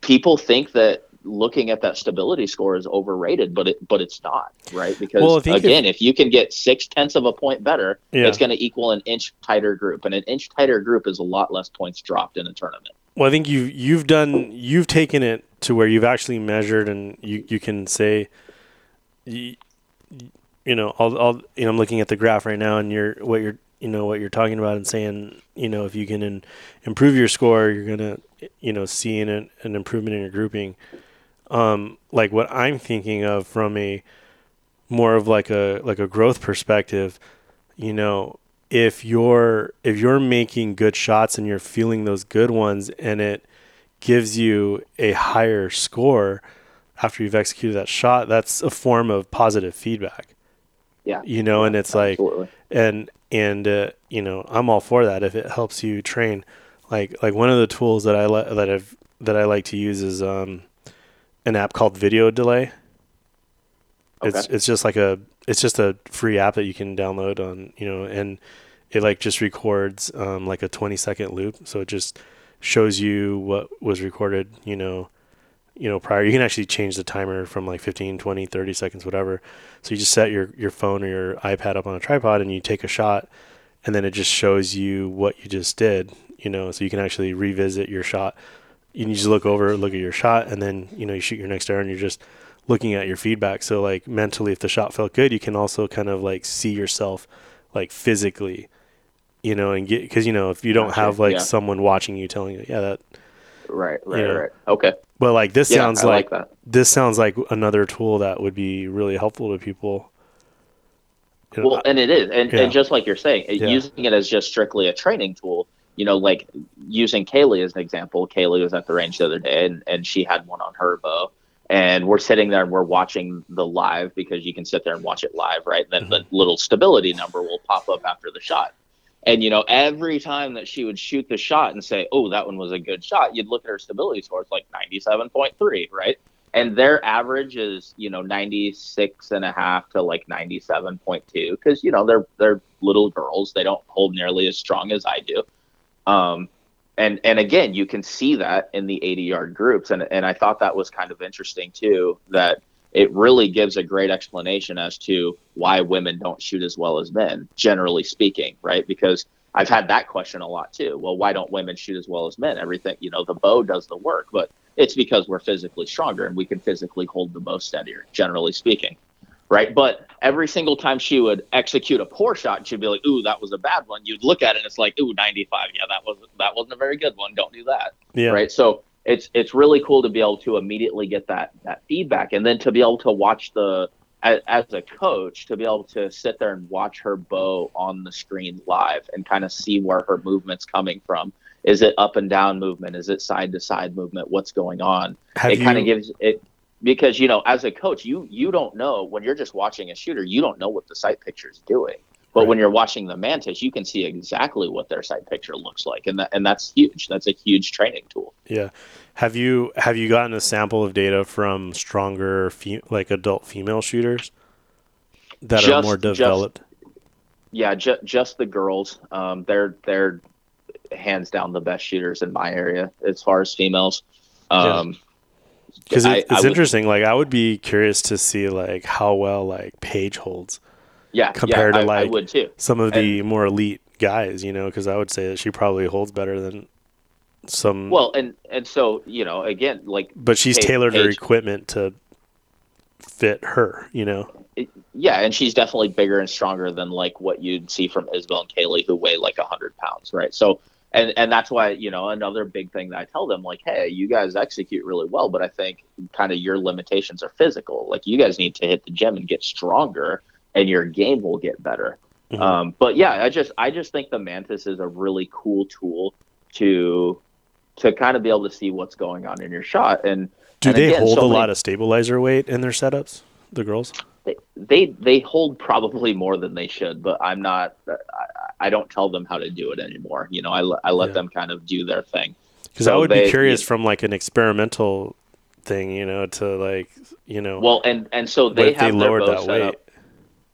people think that looking at that stability score is overrated, but it but it's not, right? Because Well, if- again, if, you can get six tenths of a point better, Yeah. it's going to equal an inch tighter group, and an inch tighter group is a lot less points dropped in a tournament. Well, I think you've you've done you've taken it to where you've actually measured and you, you can say, you, you know, I'll, I'll you know I'm looking at the graph right now and you're what you're you know what you're talking about and saying you know if you can in, improve your score you're gonna you know see an an improvement in your grouping. Um, like what I'm thinking of from a more of like a like a growth perspective, you know, if you're if you're making good shots and you're feeling those good ones and it gives you a higher score after you've executed that shot that's a form of positive feedback. Yeah, you know and it's like and and uh, you know I'm all for that if it helps you train. Like like one of the tools that I li- that I've that I like to use is um an app called Video Delay Okay. it's just like a it's just a free app that you can download on you know and it like just records um, like a 20 second loop. So it just shows you what was recorded you know you know prior. You can actually change the timer from like 15 20 30 seconds whatever. So you just set your your phone or your ipad up on a tripod and you take a shot and then it just shows you what you just did you know so you can actually revisit your shot. You just look over look at your shot and then you know you shoot your next arrow and you're just looking at your feedback so like mentally if the shot felt good you can also kind of like see yourself like physically you know, and get because you know if you don't Gotcha, have like yeah. someone watching you telling you, yeah, that. Right, right, Yeah. right. Okay. But like this Yeah, sounds I like, like that. this sounds like another tool that would be really helpful to people. You know, Well, and it is, and, Yeah. and just like you're saying, it- using it as just strictly a training tool. You know, like using Kaylee as an example. Kaylee was at the range the other day, and, and she had one on her bow, and we're sitting there and we're watching the live because you can sit there and watch it live, right? Then the little stability number will pop up after the shot. And you know, every time that she would shoot the shot and say, "Oh, that one was a good shot," you'd look at her stability score; it's like ninety-seven point three, right? And their average is, you know, ninety-six and a half to like ninety-seven point two, because you know they're they're little girls; they don't hold nearly as strong as I do. Um, and and again, you can see that in the eighty-yard groups, and and I thought that was kind of interesting too. That it really gives a great explanation as to why women don't shoot as well as men, generally speaking, right? Because I've had that question a lot too. Well, why don't women shoot as well as men? Everything, you know, the bow does the work, but it's because we're physically stronger and we can physically hold the bow steadier, generally speaking, right? But every single time she would execute a poor shot, she'd be like, "Ooh, that was a bad one." You'd look at it and it's like, "Ooh, 95. Yeah, that was that wasn't a very good one. Don't do that." yeah, right so it's it's really cool to be able to immediately get that that feedback and then to be able to watch the as, as a coach to be able to sit there and watch her bow on the screen live and kind of see where her movement's coming from is it up and down movement is it side to side movement what's going on Have it kind of gives it because you know as a coach you you don't know when you're just watching a shooter you don't know what the sight picture is doing but Right. when you're watching the mantis you can see exactly what their sight picture looks like and that and that's huge that's a huge training tool Yeah. Have you have you gotten a sample of data from stronger fe- like adult female shooters that are Just- more just- developed? yeah ju- just the girls um, they're they're hands down the best shooters in my area as far as females um, Because I- it, I it's would- interesting. Like I would be curious to see like how well like Paige holds yeah compared yeah, to, I, I like, would too some of the more elite guys. You know, because I would say that she probably holds better than some. well and and so you know again like but she's Paige- tailored her Paige- equipment to fit her. You know. it- yeah, and she's definitely bigger and stronger than like what you'd see from Isabel and Kaylee, who weigh like hundred pounds, right? So, and and that's why you know another big thing that I tell them, like, hey, you guys execute really well, but I think kind of your limitations are physical. Like, you guys need to hit the gym and get stronger, and your game will get better. Mhm. Um, but yeah, I just I just think the Mantis is a really cool tool to to kind of be able to see what's going on in your shot and. Do and they again, hold so a many- lot of stabilizer weight in their setups? The girls. they they they hold probably more than they should but i'm not i, don't tell them how to do it anymore you know i, let- I let Yeah. them kind of do their thing Because I would they- be curious from like an experimental thing, you know, to like, you know, well and and so they if they have their lowered bow that set weight? up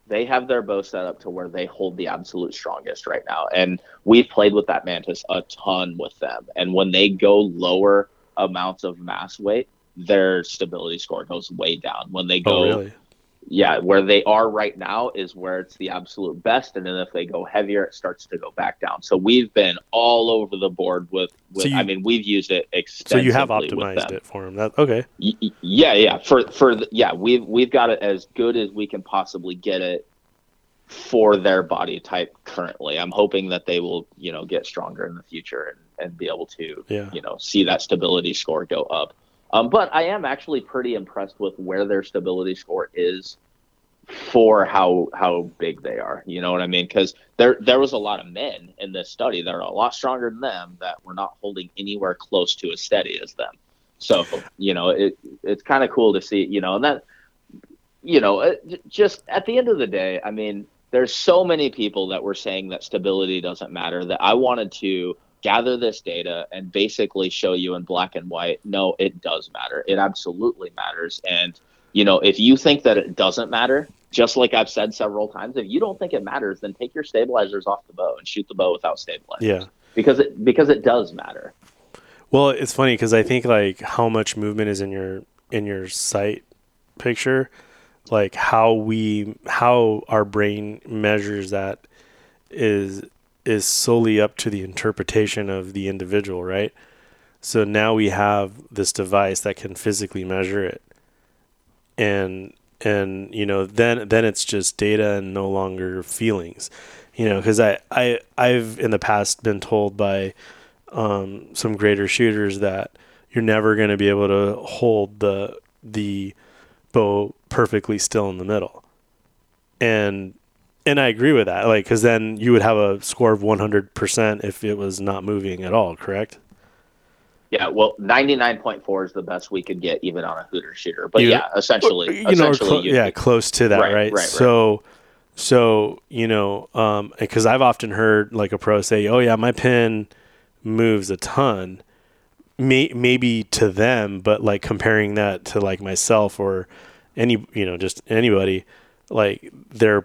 they have their bow set up to where they hold the absolute strongest right now and we've played with that mantis a ton with them and when they go lower amounts of mass weight their stability score goes way down when they oh, go Oh, really? Yeah, where they are right now is where it's the absolute best, and then if they go heavier, it starts to go back down. So we've been all over the board with. with So you- I mean, we've used it extensively. So you have optimized it for them. That okay? Y- Yeah, yeah. For for the, yeah, we've we've got it as good as we can possibly get it for their body type currently. I'm hoping that they will, you know, get stronger in the future and, and be able to, Yeah. you know, see that stability score go up. Um, but I am actually pretty impressed with where their stability score is for how how big they are. You know what I mean? Because there there was a lot of men in this study that are a lot stronger than them that were not holding anywhere close to as steady as them. So you know it it's kind of cool to see. You know, and that you know it, just at the end of the day, I mean, there's so many people that were saying that stability doesn't matter that I wanted to gather this data and basically show you in black and white no it does matter. It absolutely matters. And you know if you think that it doesn't matter just like i've said several times if you don't think it matters then take your stabilizers off the bow and shoot the bow without stabilizers. Yeah. because it because it does matter. Well, it's funny because I think like how much movement is in your in your sight picture, like how we how our brain measures that is is solely up to the interpretation of the individual, right? So now we have this device that can physically measure it, and and you know then then it's just data and no longer feelings, You know, because I, I I've in the past been told by um, some greater shooters that you're never going to be able to hold the the bow perfectly still in the middle, and and I agree with that. Like, because then you would have a score of 100 percent if it was not moving at all. Correct? Yeah, well, ninety nine point four is the best we could get even on a hooter shooter. But You- yeah, essentially, you know, essentially, you- yeah, close to that, Right, right? right, right. So, so you know, um, because I've often heard like a pro say, "Oh yeah, my pin moves a ton." May- maybe to them, but like comparing that to like myself or any, you know, just anybody, like they're,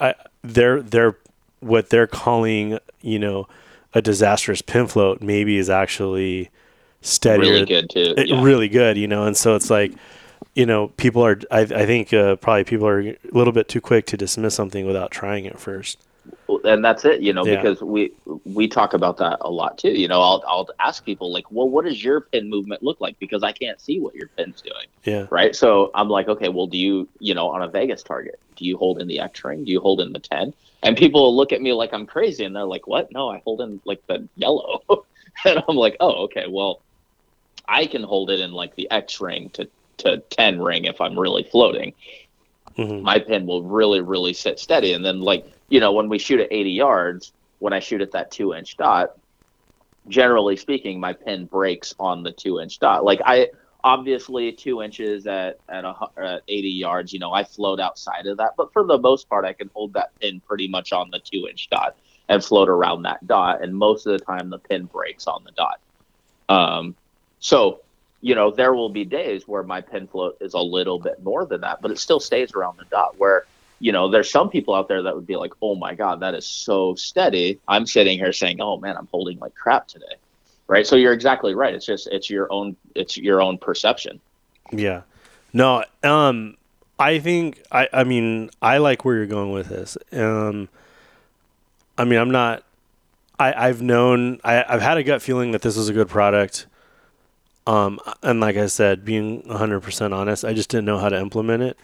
I, they're, they're, what they're calling, you know, a disastrous pin float maybe is actually steadier really good too. it- yeah. really good, you know. And so it's like, you know, people are. I, I think uh, probably people are a little bit too quick to dismiss something without trying it first. And that's it you know Yeah. because we we talk about that a lot too you know i'll i'll ask people like well what does your pin movement look like? Because i can't see what your pin's doing. Yeah, right? So i'm like okay well do you you know on a vegas target do you hold in the x ring? Do you hold in the 10 and people look at me like i'm crazy and they're like what? No i hold in like the yellow. And i'm like oh okay well i can hold it in like the x ring to to 10 ring if i'm really floating. Hmm my pin will really, really sit steady. And then, like, you know, when we shoot at 80 yards, when I shoot at that two inch dot, generally speaking, my pin breaks on the two inch dot. Like, I obviously two inches at, at, a, at 80 yards, you know, I float outside of that. But for the most part, I can hold that pin pretty much on the two inch dot and float around that dot. And most of the time, the pin breaks on the dot. Um, so, you know, there will be days where my pin float is a little bit more than that, but it still stays around the dot. Where, you know, there's some people out there that would be like, oh my God, that is so steady. I'm sitting here saying, oh man, I'm holding like crap today. Right. So you're exactly right. It's just, it's your own, it's your own perception. yeah. No, um, I think I. I mean, I like where you're going with this. Um, I mean, I'm not. I I've known. I I've had a gut feeling that this was a good product. Um, and like I said, being 100% honest, I just didn't know how to implement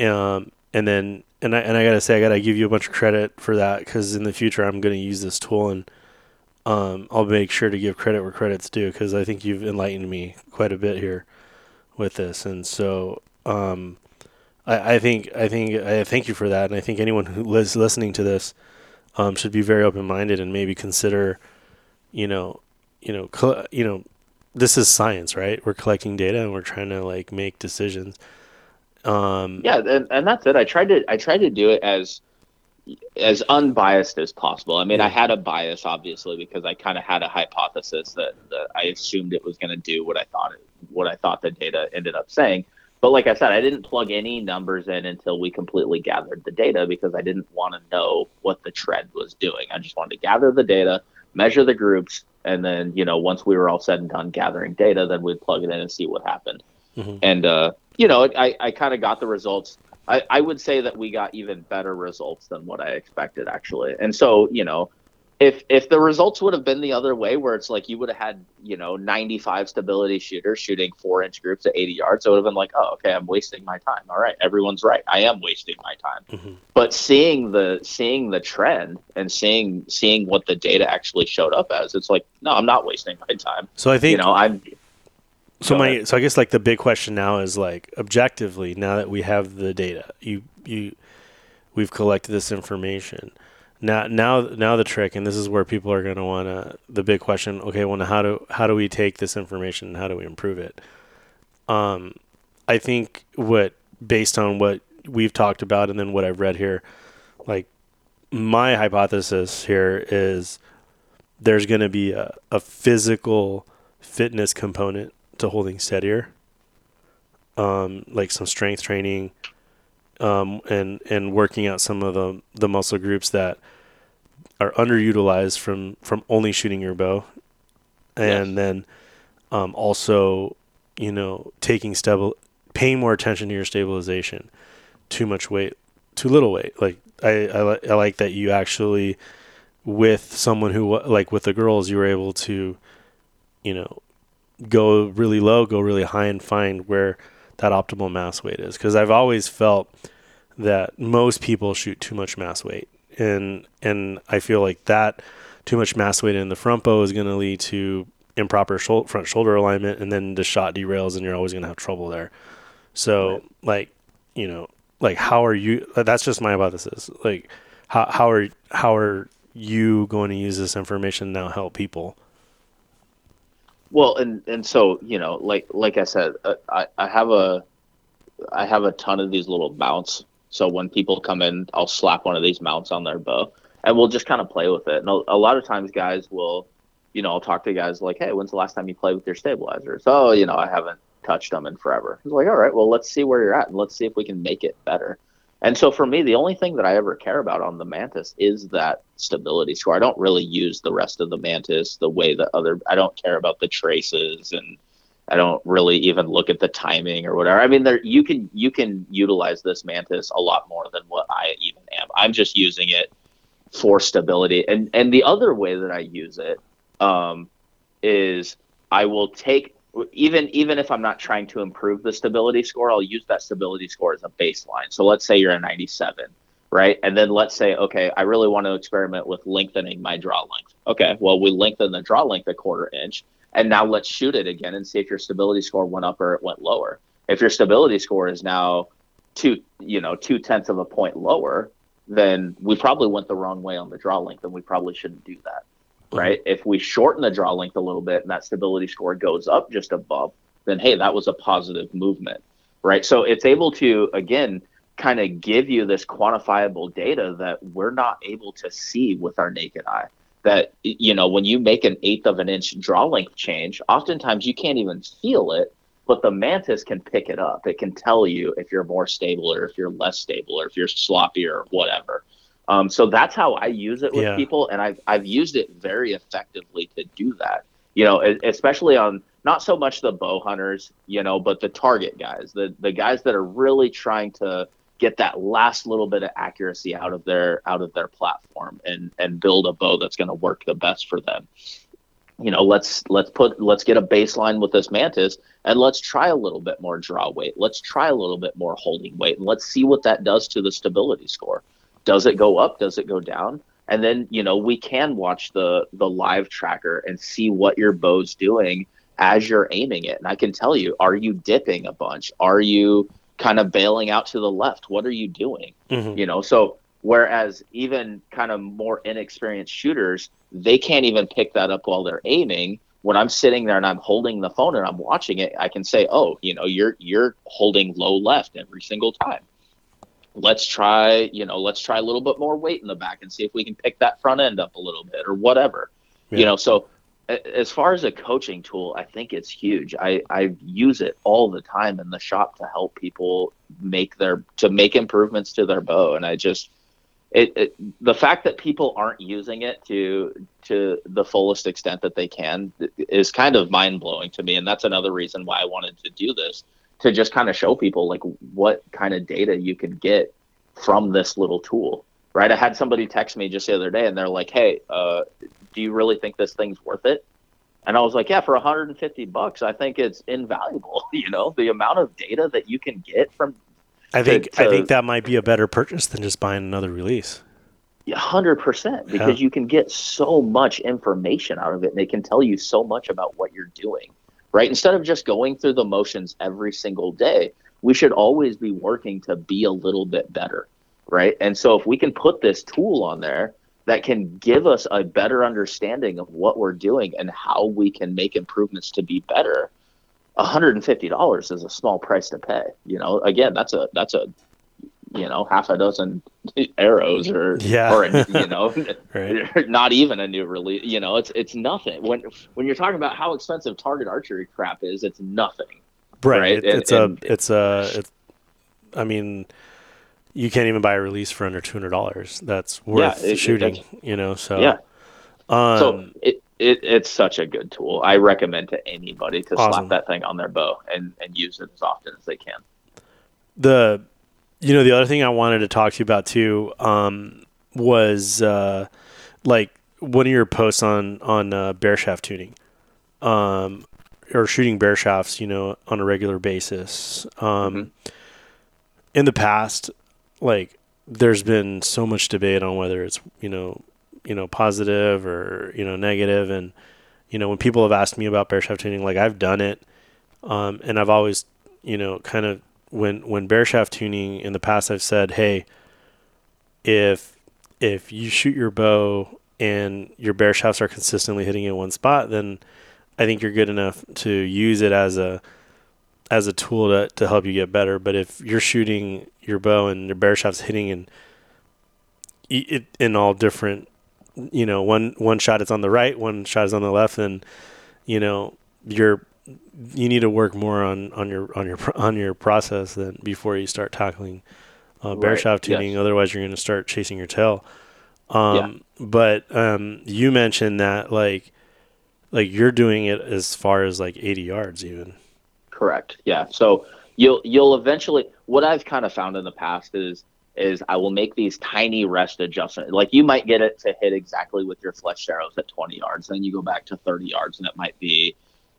it. Um, and then, and I, and I gotta say, I gotta give you a bunch of credit for that because in the future, I'm gonna use this tool and, um, I'll make sure to give credit where credit's due because I think you've enlightened me quite a bit here with this. And so, um, I, I think, I think, I thank you for that. And I think anyone who is listening to this, um, should be very open-minded and maybe consider, you know, you know, col- you know, this is science, right? We're collecting data and we're trying to like make decisions. Um, Yeah. And, and that's it. I tried to, I tried to do it as, as unbiased as possible. I mean, Yeah. I had a bias obviously because I kind of had a hypothesis that, that I assumed it was going to do what I thought it, what I thought the data ended up saying. But like I said, I didn't plug any numbers in until we completely gathered the data because I didn't want to know what the trend was doing. I just wanted to gather the data, measure the groups, and then you know once we were all said and done gathering data, then we'd plug it in and see what happened. Mhm. And uh, you know, I I kind of got the results. I, I would say that we got even better results than what I expected actually. And so you know, if if the results would have been the other way, where it's like you would have had you know 95 stability shooters shooting four inch groups at 80 yards, it would have been like, oh, okay, I'm wasting my time. All right, everyone's right. I am wasting my time. Mhm. But seeing the seeing the trend and seeing seeing what the data actually showed up as, it's like, no, I'm not wasting my time. So I think You know, I'm so go my ahead. so I guess like the big question now is like objectively now that we have the data, you you we've collected this information. Now now now the trick and this is where people are going to want to the big question, okay, well now how do how do we take this information and how do we improve it? Um I think what based on what we've talked about and then what I've read here, like my hypothesis here is there's going to be a, a physical fitness component to holding steadier, um, like some strength training, um, and and working out some of the the muscle groups that are underutilized from from only shooting your bow, and Yes. then um, also you know taking stable, paying more attention to your stabilization. Too much weight, too little weight. Like I I, li- I like that you actually with someone who like with the girls you were able to you know go really low go really high and find where that optimal mass weight is because i've always felt that most people shoot too much mass weight and and I feel like that too much mass weight in the front bow is going to lead to improper shou- front shoulder alignment, and then the shot derails, and you're always going to have trouble there. So Right. like you know like how are you? That's just my hypothesis. Like how how are how are you going to use this information now help people? Well, and and so you know, like like I said, uh, I I have a I have a ton of these little mounts. So when people come in, I'll slap one of these mounts on their bow, and we'll just kind of play with it. And a, a lot of times, guys will, you know, I'll talk to guys like, "Hey, when's the last time you played with your stabilizers?" Oh, you know, I haven't touched them in forever. It's like, all right, well, let's see where you're at, and let's see if we can make it better. And so for me, the only thing that I ever care about on the Mantis is that stability score. I don't really use the rest of the Mantis the way that other. I don't care about the traces, and I don't really even look at the timing or whatever. I mean, there you can you can utilize this Mantis a lot more than what I even am. I'm just using it for stability, and and the other way that I use it um, is I will take even even if I'm not trying to improve the stability score, I'll use that stability score as a baseline. So let's say you're a 97, right? And then let's say, okay, I really want to experiment with lengthening my draw length. Okay, well we lengthen the draw length a quarter inch, and now let's shoot it again and see if your stability score went up or it went lower. If your stability score is now two, you know, two tenths of a point lower, then we probably went the wrong way on the draw length, and we probably shouldn't do that mm-hmm. right? If we shorten the draw length a little bit and that stability score goes up just above, then hey, that was a positive movement, right? So it's able to, again, kind of give you this quantifiable data that we're not able to see with our naked eye. That, you know, when you make an eighth of an inch draw length change, oftentimes you can't even feel it, but the mantis can pick it up. It can tell you if you're more stable or if you're less stable or if you're sloppy or whatever. Um, so that's how I use it with Yeah. people, and I've I've used it very effectively to do that. You know, especially on not so much the bow hunters, you know, but the target guys, the the guys that are really trying to get that last little bit of accuracy out of their out of their platform and and build a bow that's going to work the best for them. You know, let's let's put let's get a baseline with this mantis and let's try a little bit more draw weight. Let's try a little bit more holding weight and let's see what that does to the stability score. Does it go up? Does it go down? And then you know we can watch the the live tracker and see what your bow's doing as you're aiming it. And i can tell you are you dipping a bunch? Are you kind of bailing out to the left. What are you doing? Mhm. you know so whereas even kind of more inexperienced shooters they can't even pick that up while they're aiming. When i'm sitting there and i'm holding the phone and i'm watching it i can say oh you know you're you're holding low left every single time. Let's try you know let's try a little bit more weight in the back and see if we can pick that front end up a little bit or whatever. Yeah. you know so as far as a coaching tool i think it's huge. I i use it all the time in the shop to help people make their to make improvements to their bow. And i just it, it the fact that people aren't using it to to the fullest extent that they can is kind of mind blowing to me. And that's another reason why i wanted to do this to just kind of show people like what kind of data you can get from this little tool right? I had somebody text me just the other day and they're like hey uh, do you really think this thing's worth it and i was like yeah for 150 bucks i think it's invaluable you know the amount of data that you can get from I think to- I think that might be a better purchase than just buying another release. hundred percent because you can get so much information out of it and it can tell you so much about what you're doing. Right? Instead of just going through the motions every single day, we should always be working to be a little bit better. Right. And so if we can put this tool on there that can give us a better understanding of what we're doing and how we can make improvements to be better, $150 is a small price to pay. You know, again, that's a that's a you know, half a dozen arrows or Yeah. or a, you know Right. not even a new release you know it's it's nothing when when you're talking about how expensive target archery crap is it's nothing Right. Right, It, and- it's and- a it's a it's I mean you can't even buy a release for under two hundred dollars. That's worth it- it- shooting, that's- you know. So yeah um, so it, it it's such a good tool i recommend to anybody to Awesome. slap that thing on their bow and and use it as often as they can the you know the other thing I wanted to talk to you about too um, was uh, like one of your posts on on uh, bare shaft tuning, um, or shooting bare shafts, you know, on a regular basis. Um, In the past, like there's been so much debate on whether it's you know you know positive or you know negative. And you know when people have asked me about bare shaft tuning like I've done it. Um, and I've always you know kind of when when bare shaft tuning in the past I've said hey if if you shoot your bow and your bare shafts are consistently hitting in one spot then I think you're good enough to use it as a as a tool to, to help you get better. But if you're shooting your bow and your bare shaft's hitting in it in all different, you know, one one shot is on the right, one shot is on the left, and you know you're you need to work more on, on your on your on your process than before you start tackling uh, bare Right, shaft tuning. yes. Otherwise, you're going to start chasing your tail. Um, But um, you mentioned that like like you're doing it as far as like 80 yards even. Correct. Yeah. So you'll you'll eventually what I've kind of found in the past is is I will make these tiny rest adjustments. Like you might get it to hit exactly with your fletched arrows at 20 yards, then you go back to 30 yards, and it might be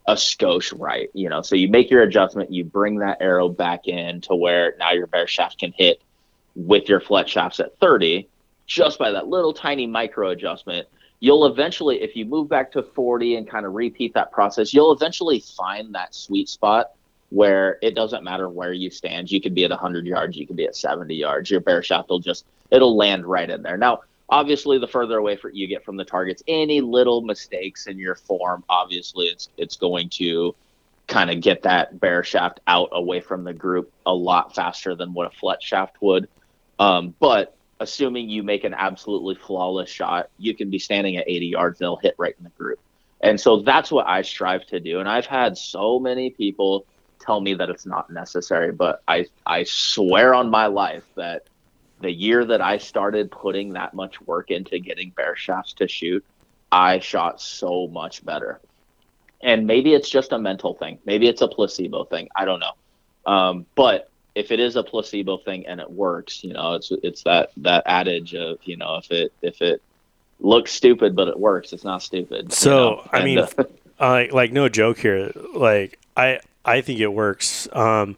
a skosh right. You know, so you make your adjustment, you bring that arrow back in to where now your bare shaft can hit with your fletch shafts at 30, just by that little tiny micro adjustment. You'll eventually, if you move back to 40 and kind of repeat that process, you'll eventually find that sweet spot where it doesn't matter where you stand. You could be at 100 yards, you could be at 70 yards. Your bare shaft will just it'll land right in there. Now, obviously, the further away for, you get from the targets, any little mistakes in your form, obviously, it's it's going to kind of get that bare shaft out away from the group a lot faster than what a flat shaft would. Um, but assuming you make an absolutely flawless shot, you can be standing at 80 yards, they'll hit right in the group. And so that's what I strive to do. And I've had so many people tell me that it's not necessary, but I I swear on my life that the year that I started putting that much work into getting bare shafts to shoot, I shot so much better. And maybe it's just a mental thing. Maybe it's a placebo thing. I don't know. Um, but if it is a placebo thing and it works, you know, it's it's that that adage of you know if it if it looks stupid but it works, it's not stupid. you So, know? I And, mean, uh, Uh, like like no joke here. Like I I think it works, um,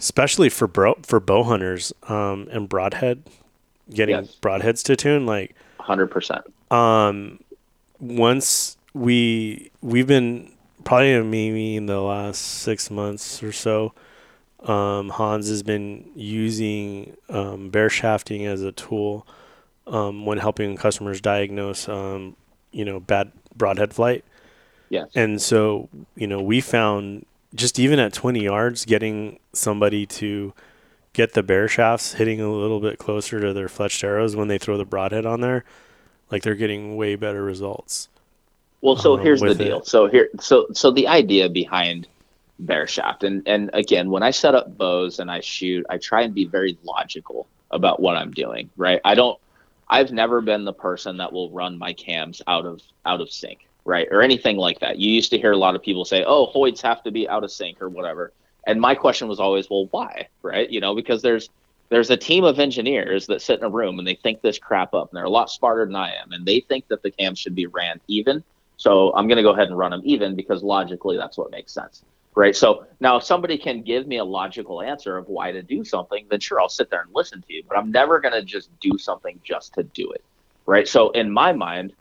especially for bro for bow hunters um, and broadhead, getting Yes. broadheads to tune. Like hundred percent. um, once we we've been probably maybe in the last six months or so. Um, Hans has been using um, bare shafting as a tool um, when helping customers diagnose, um, you know, bad broadhead flight. Yes. And so, you know, we found just even at 20 yards, getting somebody to get the bare shafts hitting a little bit closer to their fletched arrows when they throw the broadhead on there, like they're getting way better results. Well, so um, here's the deal. it. So here, so so the idea behind bare shaft, and and again, when I set up bows and I shoot, I try and be very logical about what I'm doing. Right? I don't. I've never been the person that will run my cams out of out of sync, right, or anything like that. You used to hear a lot of people say, "Oh, Hoyts have to be out of sync" or whatever. And my question was always, "Well, why?" Right? You know, because there's there's a team of engineers that sit in a room and they think this crap up, and they're a lot smarter than I am, and they think that the cams should be ran even. So I'm going to go ahead and run them even because logically that's what makes sense. Right. So now if somebody can give me a logical answer of why to do something, then sure, I'll sit there and listen to you. But I'm never going to just do something just to do it. Right. So in my mind,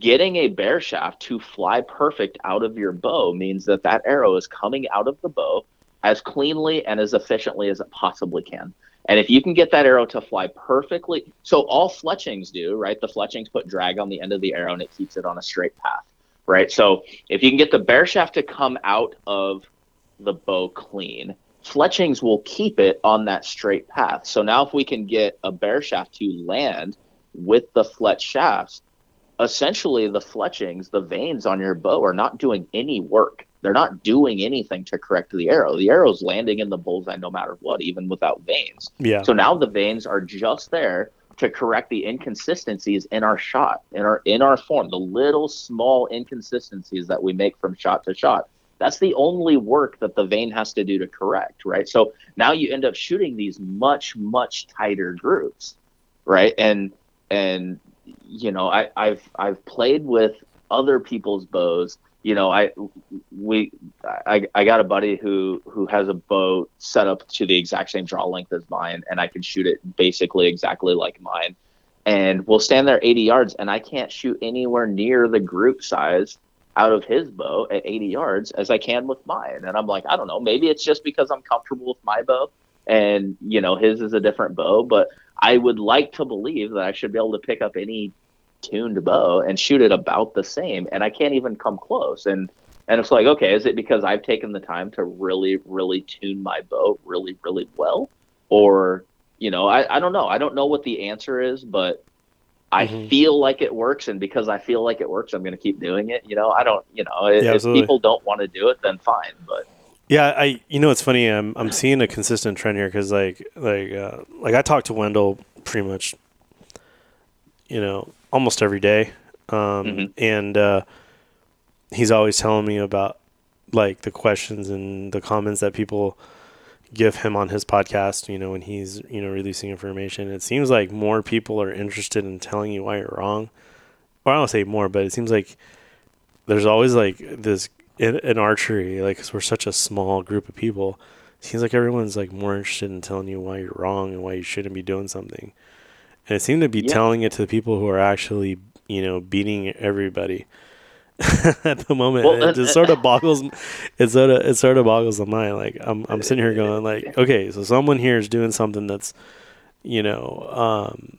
getting a bare shaft to fly perfect out of your bow means that that arrow is coming out of the bow as cleanly and as efficiently as it possibly can. And if you can get that arrow to fly perfectly, so all fletchings do, right? The fletchings put drag on the end of the arrow and it keeps it on a straight path, right? So if you can get the bare shaft to come out of the bow clean, fletchings will keep it on that straight path. So now if we can get a bare shaft to land with the fletch shafts, essentially the fletchings, the vanes on your bow are not doing any work. They're not doing anything to correct the arrow. The arrow's landing in the bullseye no matter what, even without vanes. Yeah. So now the vanes are just there to correct the inconsistencies in our shot, in our in our form, the little small inconsistencies that we make from shot to shot. That's the only work that the vane has to do to correct, right? So now you end up shooting these much much tighter groups, right? And and you know, I, I've I've played with other people's bows you know, I we I, I got a buddy who who has a bow set up to the exact same draw length as mine, and I can shoot it basically exactly like mine. And we'll stand there 80 yards, and I can't shoot anywhere near the group size out of his bow at 80 yards as I can with mine. And I'm like, I don't know, maybe it's just because I'm comfortable with my bow, and you know his is a different bow, but I would like to believe that I should be able to pick up any tuned bow and shoot it about the same and I can't even come close. And and it's like okay is it because I've taken the time to really really tune my bow really really well? Or you know I, I don't know. I don't know what the answer is but I mm-hmm. feel like it works. And because I feel like it works I'm going to keep doing it. You know I don't you know yeah, if people don't want to do it then fine but yeah, I you know it's funny. I'm I'm seeing a consistent trend here because like like uh, like I talk to Wendell pretty much, you know, almost every day, um, mm-hmm. and uh, he's always telling me about like the questions and the comments that people give him on his podcast. You know, when he's you know releasing information, it seems like more people are interested in telling you why you're wrong. Or I don't say more, but it seems like there's always like this in, in archery, like cause we're such a small group of people. It seems like everyone's like more interested in telling you why you're wrong and why you shouldn't be doing something and it seemed to be yeah. telling it to the people who are actually you know beating everybody at the moment. Well, it just sort of boggles it sort of it sort of boggles the mind. Like I'm I'm sitting here going like, okay, so someone here is doing something that's you know um,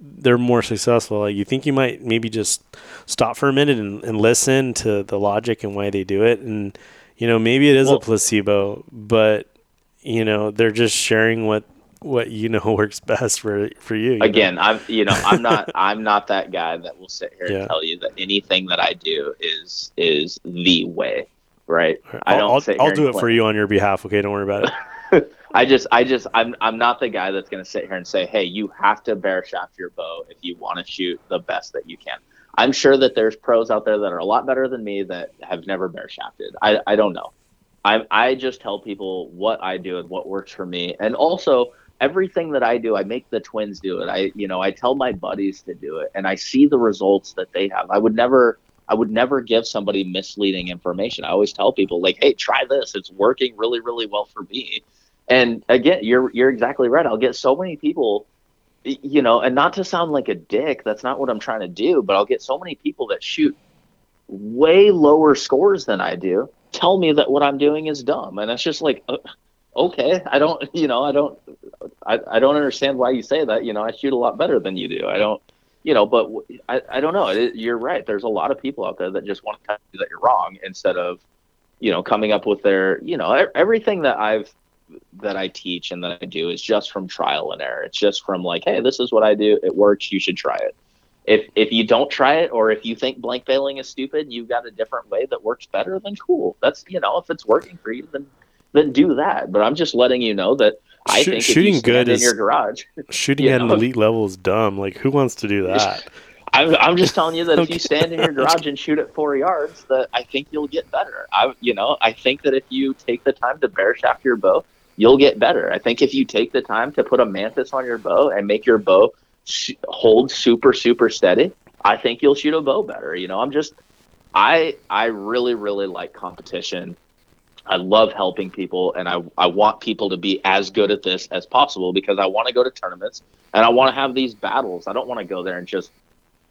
they're more successful. Like you think you might maybe just stop for a minute and, and listen to the logic and why they do it, and you know maybe it is well, a placebo, but you know they're just sharing what what you know works best for for you. you Again, know? I'm you know I'm not I'm not that guy that will sit here yeah. and tell you that anything that I do is is the way. Right. I don't. I'll, I'll do it for you on your behalf. Okay, don't worry about it. I just, I just, I'm, I'm not the guy that's going to sit here and say, "Hey, you have to bare shaft your bow if you want to shoot the best that you can." I'm sure that there's pros out there that are a lot better than me that have never bare shafted. I, I don't know. I, I just tell people what I do and what works for me, and also everything that I do, I make the twins do it. I, you know, I tell my buddies to do it and I see the results that they have. I would never, I would never give somebody misleading information. I always tell people like, Hey, try this. It's working really, really well for me. And again, you're, you're exactly right. I'll get so many people, you know, and not to sound like a dick, that's not what I'm trying to do, but I'll get so many people that shoot way lower scores than I do tell me that what I'm doing is dumb. And it's just like, uh, okay, I don't, you know, I don't, I, I don't understand why you say that. You know, I shoot a lot better than you do. I don't, you know, but I, I don't know. It, you're right. There's a lot of people out there that just want to tell you that you're wrong instead of, you know, coming up with their, you know, everything that I've, that I teach and that I do is just from trial and error. It's just from like, hey, this is what I do. It works. You should try it. If if you don't try it, or if you think blank baling is stupid, you've got a different way that works better. Then cool. That's you know, if it's working for you, then then do that. But I'm just letting you know that I Sh- think shooting good in your garage, shooting at know, an elite level is dumb. Like who wants to do that? I'm, I'm just telling you that okay. if you stand in your garage and shoot at four yards, that I think you'll get better. I, you know, I think that if you take the time to bare shaft your bow, you'll get better. I think if you take the time to put a mantis on your bow and make your bow sh- hold super super steady, I think you'll shoot a bow better. You know, I'm just, I I really really like competition. I love helping people and I, I want people to be as good at this as possible because I want to go to tournaments and I want to have these battles. I don't want to go there and just,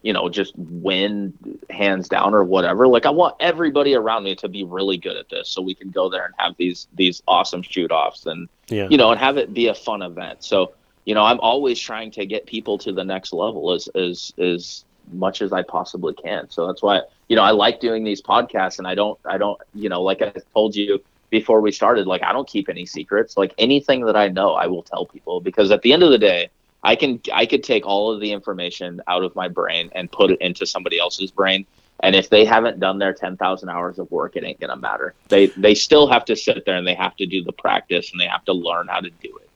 you know, just win hands down or whatever. Like I want everybody around me to be really good at this so we can go there and have these these awesome shoot offs and yeah. you know, and have it be a fun event. So, you know, I'm always trying to get people to the next level as as as much as I possibly can. So that's why you know I like doing these podcasts, and I don't I don't you know like I told you before we started, like I don't keep any secrets. Like anything that I know, I will tell people because at the end of the day, I can I could take all of the information out of my brain and put it into somebody else's brain. And if they haven't done their 10,000 hours of work, it ain't going to matter. They they still have to sit there and they have to do the practice and they have to learn how to do it.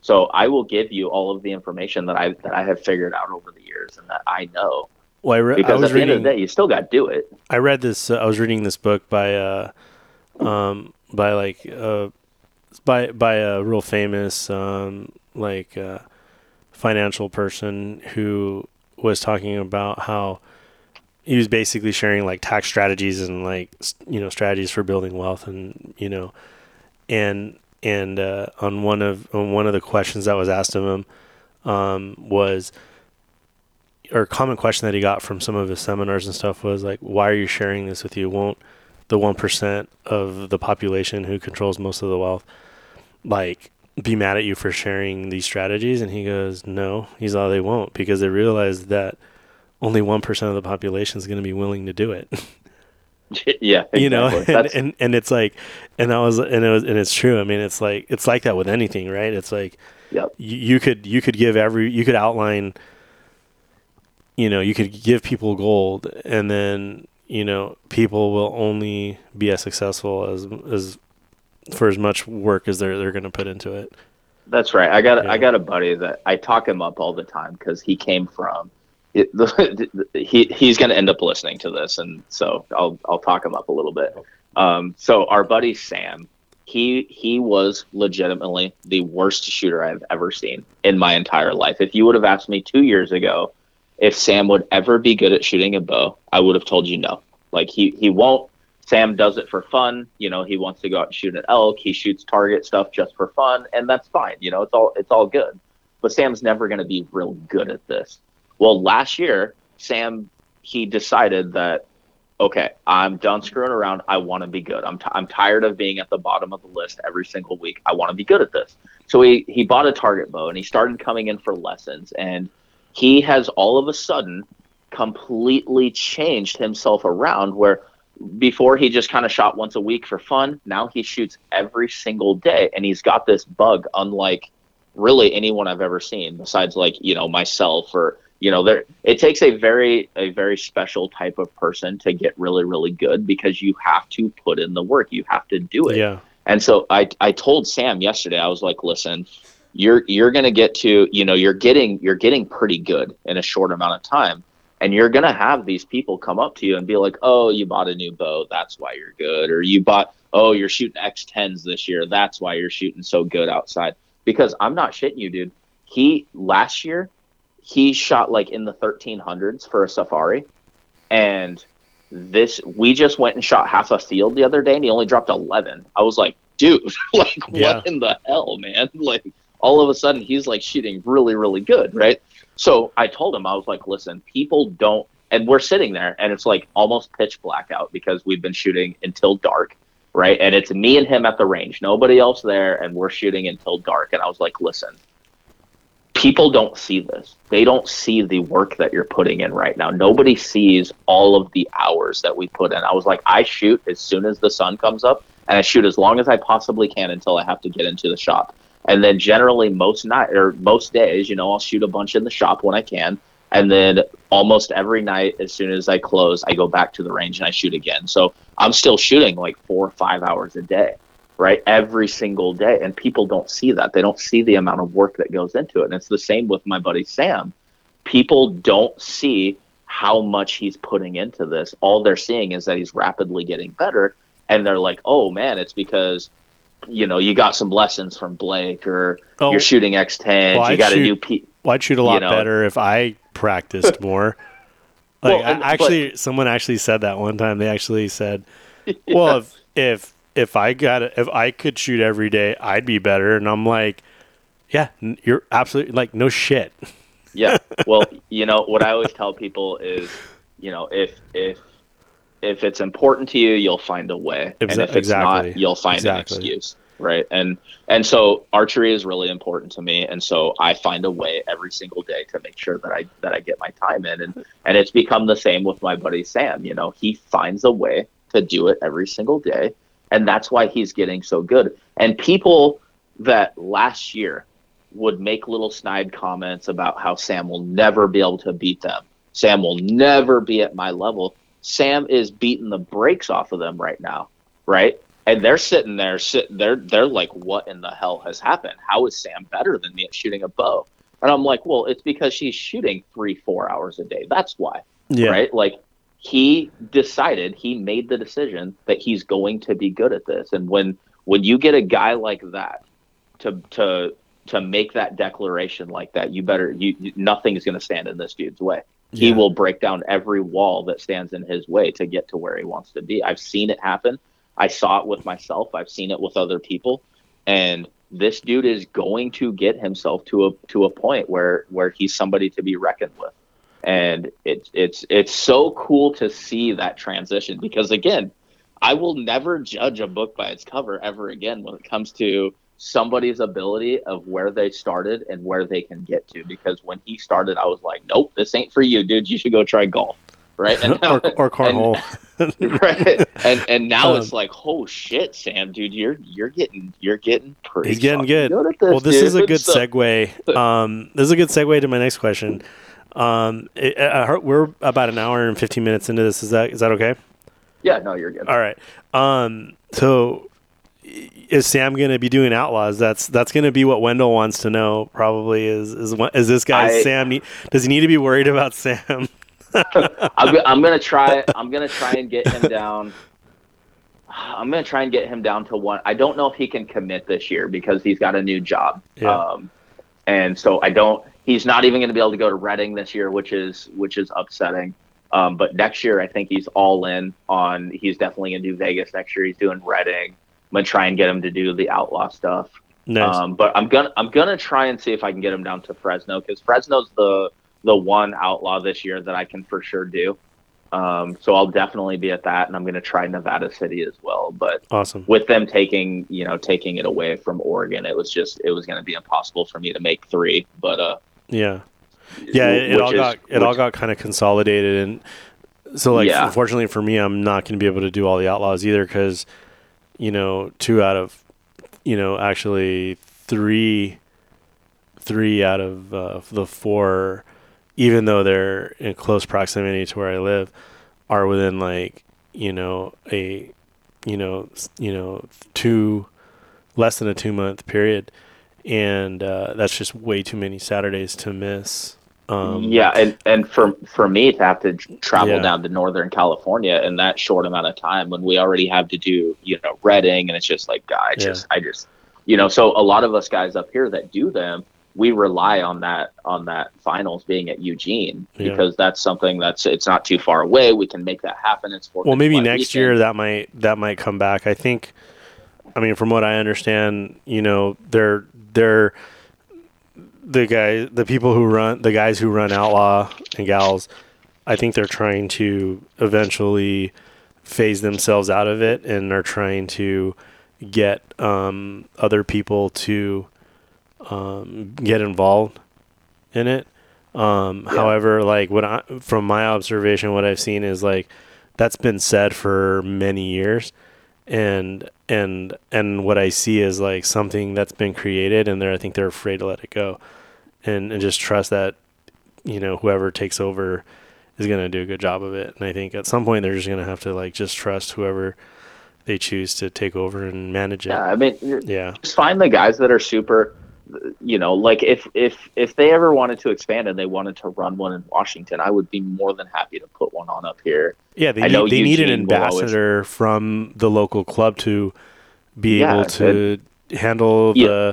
So I will give you all of the information that I that I have figured out over the years and that I know. Well, I re- because I was at the reading, end of the day, you still got to do it. I read this. Uh, I was reading this book by uh, um, by like uh, by by a real famous um, like uh, financial person who was talking about how he was basically sharing like tax strategies and like you know strategies for building wealth and you know and and uh, on one of on one of the questions that was asked of him um, was or a common question that he got from some of his seminars and stuff was like why are you sharing this with you? Won't the 1% of the population who controls most of the wealth like be mad at you for sharing these strategies? And he goes no. He's all they won't because they realize that only 1% of the population is going to be willing to do it. Yeah, exactly. you know? and, and and it's like and that was and it was and it's true. I mean it's like it's like that with anything right? It's like Yep. you, you could you could give every you could outline you know you could give people gold and then you know people will only be as successful as as for as much work as they're they're going to put into it That's right. I got Yeah. I got a buddy that I talk him up all the time because he came from. It, the, he he's going to end up listening to this, and so I'll I'll talk him up a little bit. Um, so our buddy Sam, he he was legitimately the worst shooter I've ever seen in my entire life. If you would have asked me two years ago if Sam would ever be good at shooting a bow, I would have told you no. Like he he won't. Sam does it for fun. You know, he wants to go out and shoot an elk. He shoots target stuff just for fun, and that's fine. You know, it's all it's all good. But Sam's never going to be real good at this. Well, last year, Sam he decided that okay, I'm done screwing around. I want to be good. I'm, t- I'm tired of being at the bottom of the list every single week. I want to be good at this. So he, he bought a target bow and he started coming in for lessons. And he has all of a sudden completely changed himself around where before he just kind of shot once a week for fun. Now he shoots every single day. And he's got this bug unlike really anyone I've ever seen besides like, you know, myself or you know there it takes a very a very special type of person to get really really good because you have to put in the work. You have to do it. Yeah. And so i i told sam yesterday i was like listen you're you're going to get to you know you're getting you're getting pretty good in a short amount of time. And you're going to have these people come up to you and be like oh you bought a new bow that's why you're good. Or you bought oh you're shooting x10s this year. That's why you're shooting so good outside. Because i'm not shitting you dude. He last year he shot like in the 1300s for a safari. And this we just went and shot half a field the other day and he only dropped 11 i was like dude like Yeah. what in the hell man? Like all of a sudden he's like shooting really really good right so i told him i was like listen people don't and we're sitting there and it's like almost pitch black out because we've been shooting until dark right and it's me and him at the range nobody else there and we're shooting until dark and i was like listen people don't see this. They don't see the work that you're putting in right now. Nobody sees all of the hours that we put in. I was like, I shoot as soon as the sun comes up, and I shoot as long as I possibly can until I have to get into the shop. And then generally most night or most days, you know, I'll shoot a bunch in the shop when I can. And then almost every night, as soon as I close, I go back to the range and I shoot again. So I'm still shooting like four or five hours a day right? Every single day. And people don't see that. They don't see the amount of work that goes into it. And it's the same with my buddy Sam. People don't see how much he's putting into this. All they're seeing is that he's rapidly getting better. And they're like, oh man, it's because, you know, you got some lessons from Blake or Oh. you're shooting X10, Well, you I'd got a shoot- new P. well, i'd shoot a lot know. better if i practiced more like Well, and- I, actually someone actually said that one time they actually said well if if if i got if i could shoot every day i'd be better and i'm like yeah you're absolutely like no shit Yeah. Well, you know what I always tell people is, you know, if if if it's important to you, you'll find a way, and Exa- if it's exactly. not, you'll find Exactly. an excuse, right? And and so archery is really important to me, and so I find a way every single day to make sure that I that I get my time in, and and it's become the same with my buddy Sam. You know, he finds a way to do it every single day, and that's why he's getting so good. And people that last year would make little snide comments about how Sam will never be able to beat them. Sam will never be at my level. Sam is beating the brakes off of them right now, right? And they're sitting there, sit, they're they're like, "What in the hell has happened? How is Sam better than me at shooting a bow?" And I'm like, "Well, it's because she's shooting three, four hours a day. That's why, yeah right? Like he decided, he made the decision that he's going to be good at this. And when when you get a guy like that to to to make that declaration like that, you better you, you nothing is going to stand in this dude's way. He Yeah. will break down every wall that stands in his way to get to where he wants to be. I've seen it happen. I saw it with myself. I've seen it with other people, and this dude is going to get himself to a to a point where where he's somebody to be reckoned with. And it's it's it's so cool to see that transition because again, I will never judge a book by its cover ever again when it comes to somebody's ability of where they started and where they can get to. Because when he started, I was like, nope, this ain't for you, dude. You should go try golf. Right. And now, or, or cornhole. right. And and now Um, it's like, oh shit, Sam, dude, you're you're getting you're getting pretty He's getting good. at this, well, this is a good So- segue. Um, this is a good segue to my next question. Um, it, I heard we're about an hour and fifteen minutes into this. Is that is that okay? Yeah, no, you're good. All right. Um, so is Sam going to be doing outlaws? That's that's going to be what Wendell wants to know. Probably is is is this guy I- Sam? Need, does he need to be worried about Sam? I'm, I'm gonna try. I'm gonna try and get him down. I'm gonna try and get him down to one. I don't know if he can commit this year because he's got a new job. Yeah. Um, and so I don't. He's not even gonna be able to go to Reading this year, which is which is upsetting. Um, but next year, I think he's all in on. He's definitely gonna do Vegas next year. He's doing Reading. I'm gonna try and get him to do the outlaw stuff. Nice. Um, but I'm gonna I'm gonna try and see if I can get him down to Fresno because Fresno's the the one outlaw this year that I can for sure do. Um, so I'll definitely be at that, and I'm gonna try Nevada City as well. But awesome. with them taking you know taking it away from Oregon, it was just it was gonna be impossible for me to make three. But uh, Yeah. Yeah, it, it all is- got it all got kind of consolidated, and so like Yeah. unfortunately for me, I'm not going to be able to do all the outlaws either because you know two out of you know actually three three out of uh, the four, even though they're in close proximity to where I live, are within like you know a you know you know two less than a two month period and uh, that's just way too many Saturdays to miss. Um, yeah, and and for for me to have to travel Yeah. down to Northern California in that short amount of time when we already have to do you know Reading, and it's just like God, I Yeah. just I just you know so a lot of us guys up here that do them we rely on that on that finals being at Eugene Yeah. because that's something that's it's not too far away we can make that happen it's well, maybe next year that might that might come back. I think. I mean, from what I understand, you know, they're they're the guy, the people who run, the guys who run Outlaw and Gals. I think they're trying to eventually phase themselves out of it, and are trying to get um, other people to um, get involved in it. Um, Yeah. However, like what I, from my observation, what I've seen is like that's been said for many years, and and and what I see is like something that's been created, and they're I think they're afraid to let it go, and and just trust that you know whoever takes over is going to do a good job of it. And I think at some point they're just going to have to like just trust whoever they choose to take over and manage it. yeah I mean Yeah. just find the guys that are super you know like if if if they ever wanted to expand and they wanted to run one in Washington I would be more than happy to put one on up here Yeah, they I need, they need an will always- ambassador from the local club to be Yeah, able to handle Yeah.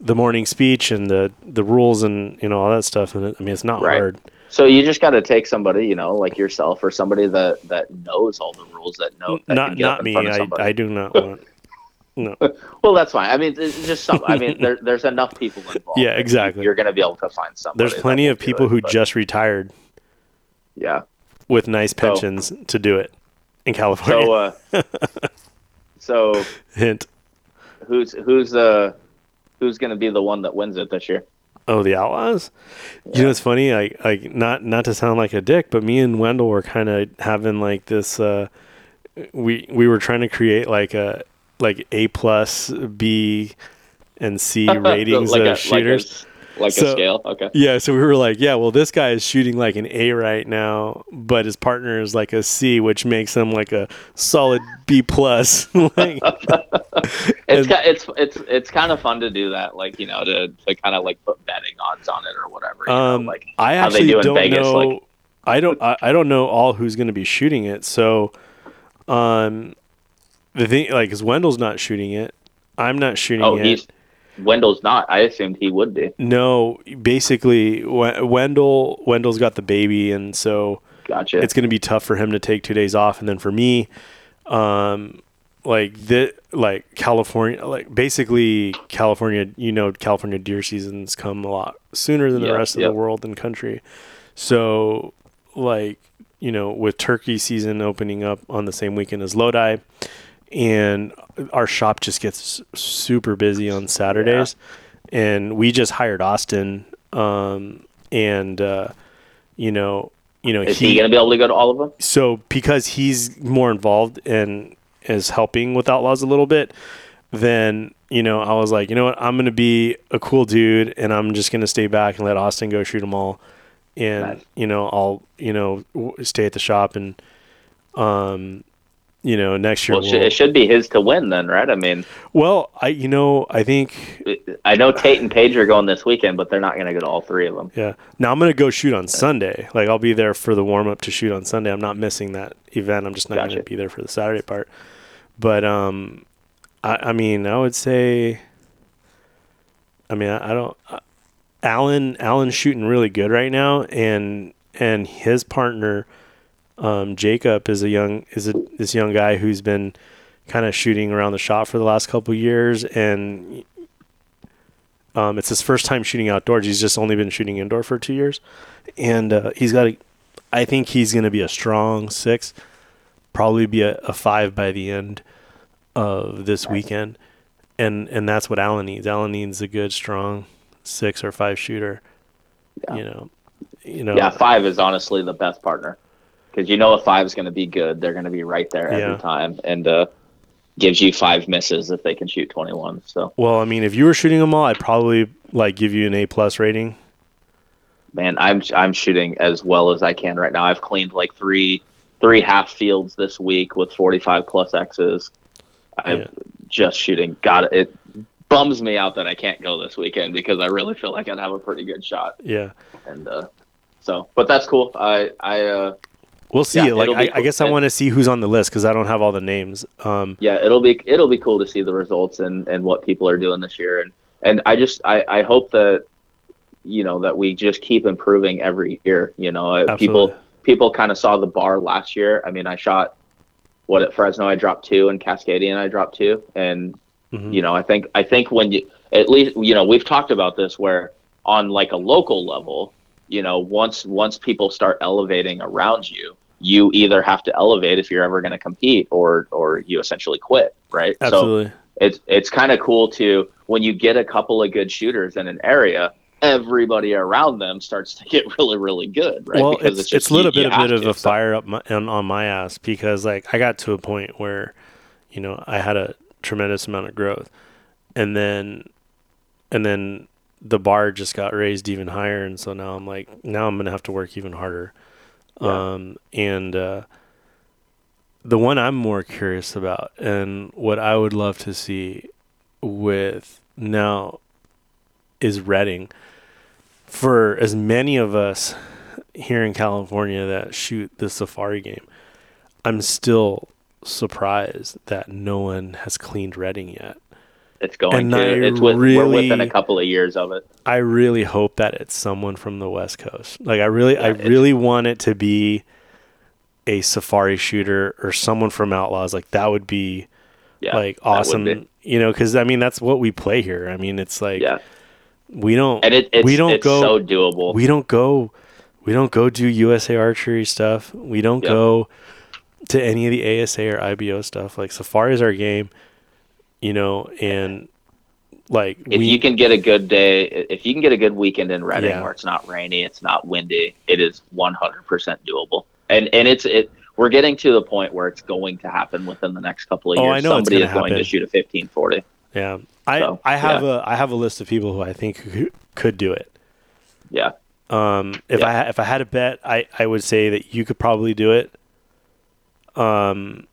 The the morning speech and the the rules and you know all that stuff. And it, I mean, it's not Right. hard. So you just got to take somebody, you know, like yourself or somebody that that knows all the rules that know. That not can get up not me. I. I do not want. No. Well, that's fine. I mean, it's just some. I mean, there, there's enough people involved. Yeah, exactly. You're going to be able to find somebody. There's plenty of people it, who but, just retired Yeah. with nice pensions to do it in California. So, uh, so Hint. who's who's uh who's going to be the one that wins it this year? Oh, the Outlaws. You know, it's funny. Like, like not not to sound like a dick, but me and Wendell were kind of having like this. Uh, we we were trying to create like a like A plus, B, and C ratings like of a, shooters. Like a, like So- a scale. Okay. Yeah, so we were like, yeah, well, this guy is shooting like an A right now, but his partner is like a C, which makes him like a solid B plus. like, It's it's it's it's kind of fun to do that, like you know, to, to kind of like put betting odds on it or whatever. Um, know, like I actually do don't Vegas, know. like- I don't. I, I don't know all who's going to be shooting it. So, um, the thing like, cause Wendell's not shooting it. I'm not shooting oh, it. Wendell's not. I assumed he would be. No, basically, W- Wendell Wendell's got the baby, and so Gotcha. it's going to be tough for him to take two days off, and then for me, um, like the like California, like basically California, you know, California deer seasons come a lot sooner than the Yeah, rest of yep. the world and country. So, like you know, with turkey season opening up on the same weekend as Lodi, and our shop just gets super busy on Saturdays, and we just hired Austin, um, and uh, you know, you know, Is he, going to be able to go to all of them? so because he's more involved and is helping with outlaws a little bit then you know i was like you know what i'm gonna be a cool dude and i'm just gonna stay back and let austin go shoot them all and Nice. you know i'll you know w- stay at the shop and um you know next year Well, it should, we'll, it should be his to win then, right? I mean, well i you know i think I know Tate and Paige are going this weekend, but they're not going to go to all three of them. yeah now i'm gonna go shoot on sunday like i'll be there for the warm up to shoot on sunday i'm not missing that event i'm just not Gotcha. gonna be there for the saturday part but um i, I mean i would say i mean i, I don't uh, alan alan's shooting really good right now and and his partner um jacob is a young is a this young guy who's been kind of shooting around the shop for the last couple years and um, it's his first time shooting outdoors. He's just only been shooting indoor for two years, and uh, he's got a. I think he's going to be a strong six, probably be a, a five by the end of this weekend, and and that's what Alan needs. Alan needs a good strong six or five shooter. Yeah. You know, you know. Yeah, five is honestly the best partner because you know a five is going to be good, they're going to be right there every Yeah. time, and uh, gives you five misses if they can shoot twenty one. So Well, I mean, if you were shooting them all, I'd probably like give you an A plus rating. man, I'm I'm shooting as well as I can right now. I've cleaned like three three half fields this week with forty five plus X's. I'm Yeah. just shooting. Got it. It bums me out that I can't go this weekend because I really feel like I'd have a pretty good shot. Yeah. And uh, so, but that's cool. I I uh, We'll see. Yeah, like, I, be I guess I want to see who's on the list because I don't have all the names. Um, yeah, it'll be it'll be cool to see the results and and what people are doing this year. And and I just I I hope that you know that we just keep improving every year. You know, Uh, Absolutely. people people kind of saw the bar last year. I mean, I shot what at Fresno I dropped two and Cascadian I dropped two, and mhm. you know I think I think when you at least you know we've talked about this where on like a local level, you know once once people start elevating around you, you either have to elevate if you're ever going to compete or or you essentially quit, right? So Absolutely. it's it's kind of cool to when you get a couple of good shooters in an area everybody around them starts to get really really good right well, it's, it's, a little bit, a bit of a so- fire up my, on, on my ass because like I got to a point where, you know, I had a tremendous amount of growth, and then, and then the bar just got raised even higher, and so now I'm like, now I'm gonna have to work even harder, Yeah. um, and uh, the one I'm more curious about, and what I would love to see with now is Redding. For as many of us here in California that shoot the safari game, I'm still surprised that no one has cleaned Redding yet. It's going and to I it's with, we're within a couple of years of it I really hope that it's someone from the West Coast. Like I really, I Yeah, it's- really want it to be a safari shooter or someone from Outlaws. Like that would be yeah like awesome. be. You know, because I mean that's what we play here. I mean, it's like yeah we don't and it, it's, we don't it's go so doable we don't go we don't go do USA archery stuff. We don't Yep. go to any of the ASA or IBO stuff. Like Safari is our game, you know, and like if we you can get a good day if you can get a good weekend in Reading Yeah. where it's not rainy it's not windy it is 100% doable and and it's it we're getting to the point where it's going to happen within the next couple of Oh, years I know somebody is going to shoot a 1540 yeah. I So, I have a I have a list of people who I think who could do it. yeah Um, if Yeah. I if I had a bet, I, I would say that you could probably do it. Um,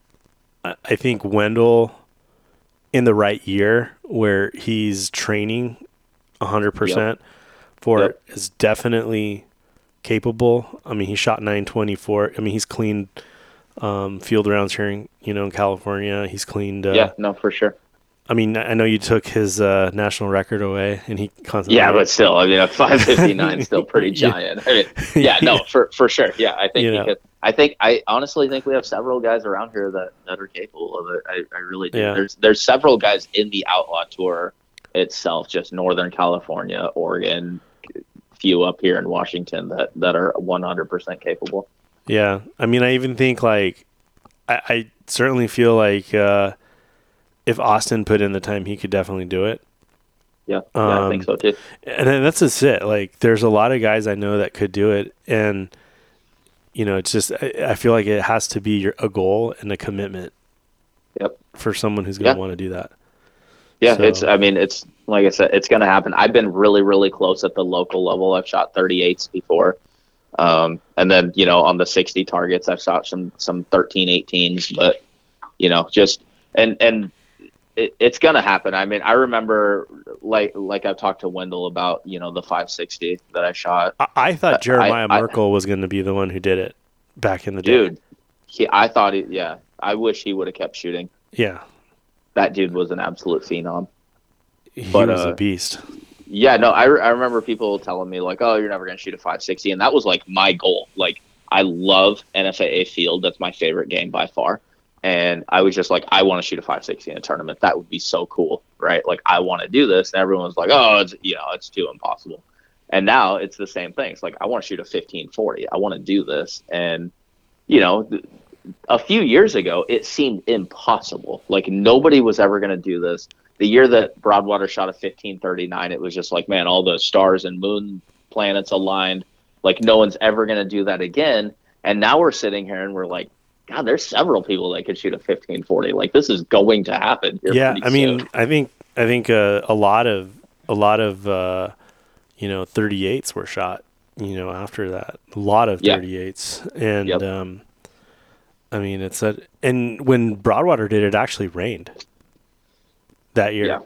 I, I think Wendell, in the right year where he's training, hundred percent for Yep. it, is definitely capable. I mean, he shot nine twenty four. I mean, he's cleaned um, field rounds here in you know in California. He's cleaned. Uh, yeah no for sure I mean, I know you took his uh, national record away, and he constantly. Yeah, but still, I mean, a 559 is still pretty Yeah. giant. I mean, yeah, no, for for sure. Yeah, I think You he know. could. I think I honestly think we have several guys around here that, that are capable of it. I, I really do. Yeah. There's there's several guys in the Outlaw Tour itself, just Northern California, Oregon, few up here in Washington that that are 100% capable. Yeah, I mean, I even think like, I, I certainly feel like uh, if Austin put in the time, he could definitely do it. Yeah, yeah I think Um, so too. And then that's just it. Like, there's a lot of guys I know that could do it, and you know, it's just I, I feel like it has to be your, a goal and a commitment. Yep. For someone who's going to Yeah. want to do that. Yeah, So- it's. I mean, it's like I said, it's going to happen. I've been really, really close at the local level. I've shot 38s before, um, and then you know on the 60 targets, I've shot some some 13, 18s. But you know, just and and it, it's going to happen. I mean, I remember like like I've talked to Wendell about you know the 560 that I shot, I, I thought I- Jeremiah I- Merkel was going to be the one who did it back in the day. dude. He, I thought, he, yeah, I wish he would have kept shooting. Yeah, That dude was an absolute phenom. he But, was uh, a beast. Yeah, no, I, re- I remember people telling me like, "Oh, you're never going to shoot a 560," and that was like my goal. Like, I love NFAA field; that's my favorite game by far. And I was just like, I want to shoot a 560 in a tournament. That would be so cool, right? Like, I want to do this, and everyone was like, "Oh, it's you know, it's too impossible." And now it's the same thing. It's like I want to shoot a 1540. I want to do this, and you know, th- a few years ago, it seemed impossible. Like nobody was ever going to do this the year that Broadwater shot a 1539, it was just like, man, all the stars and moon planets aligned. Like no one's ever going to do that again. And now we're sitting here and we're like, God, there's several people that could shoot a 1540. Like this is going to happen. yeah i mean soon. i think i think uh, a lot of a lot of uh you know 38s were shot you know after that a lot of Yeah. 38s and Yep. um i mean it's that and when broadwater did it actually rained that year Yeah.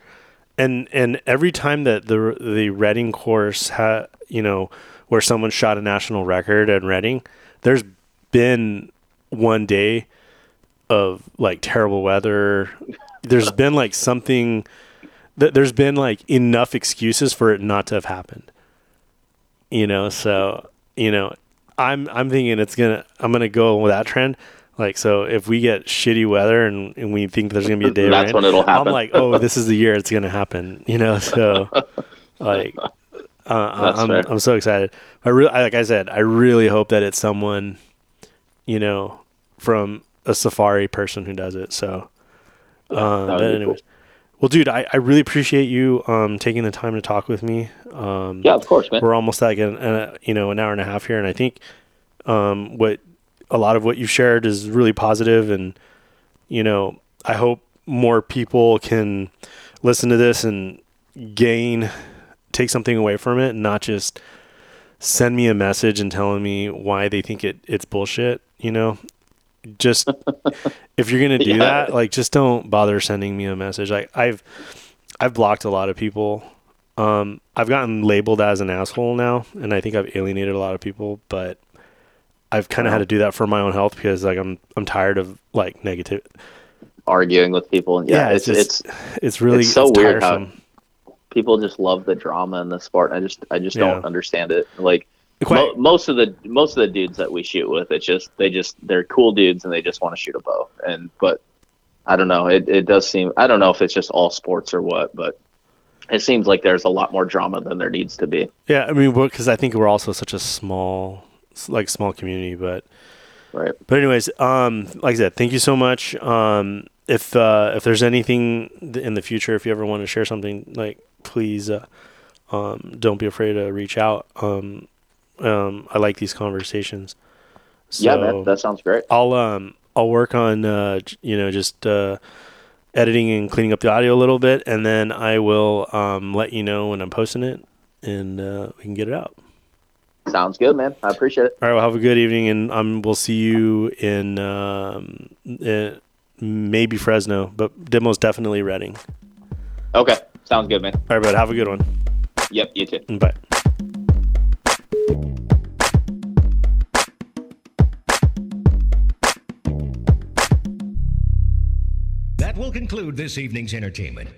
and and every time that the the reading course had you know where someone shot a national record at reading there's been one day of like terrible weather. There's been like something th- there's been like enough excuses for it not to have happened. You know, so you know, I'm I'm thinking it's gonna I'm gonna go with that trend. Like so, if we get shitty weather and, and we think there's gonna be a day That's rain, when it'll happen. I'm like, oh, this is the year it's gonna happen. You know, so like, uh, I'm fair. I'm so excited. I really, like I said, I really hope that it's someone, you know, from a safari person who does it. So, um, but anyways, well, dude, I, I really appreciate you um taking the time to talk with me. Um, Yeah, of course, man. we're almost like an, an you know an hour and a half here, and I think um, what a lot of what you've shared is really positive, and you know I hope more people can listen to this and gain take something away from it, and not just send me a message and telling me why they think it it's bullshit. You know, just if you're gonna do Yeah. that, like just don't bother sending me a message. Like I've I've blocked a lot of people. Um, I've gotten labeled as an asshole now, and I think I've alienated a lot of people. But I've kind of had to do that for my own health because like I'm I'm tired of like negative. Arguing with people. Yeah, it's it's, just- It's really it's so weird how- people just love the drama in the sport. I just I just Yeah. don't understand it. Like Mo- most of the most of the dudes that we shoot with, it's just they just they're cool dudes and they just want to shoot a bow. And but I don't know. It it does seem I don't know if it's just all sports or what, but it seems like there's a lot more drama than there needs to be. Yeah, I mean, because I think we're also such a small, like small community. But Right. but anyways, um, like I said, thank you so much. Um, if uh, if there's anything in the future, if you ever want to share something, like please, uh, um, don't be afraid to reach out. Um, um, I like these conversations. So yeah, man, that sounds great. I'll um I'll work on uh you know just uh editing and cleaning up the audio a little bit, and then I will um let you know when I'm posting it, and uh, we can get it out. Sounds good, man. I appreciate it. All right, well, have a good evening, and um, we'll see you in um, uh, maybe Fresno, but most definitely Reading. Okay. Sounds good, man. All right, bud. have a good one. Yep, you too. Bye. Will conclude this evening's entertainment.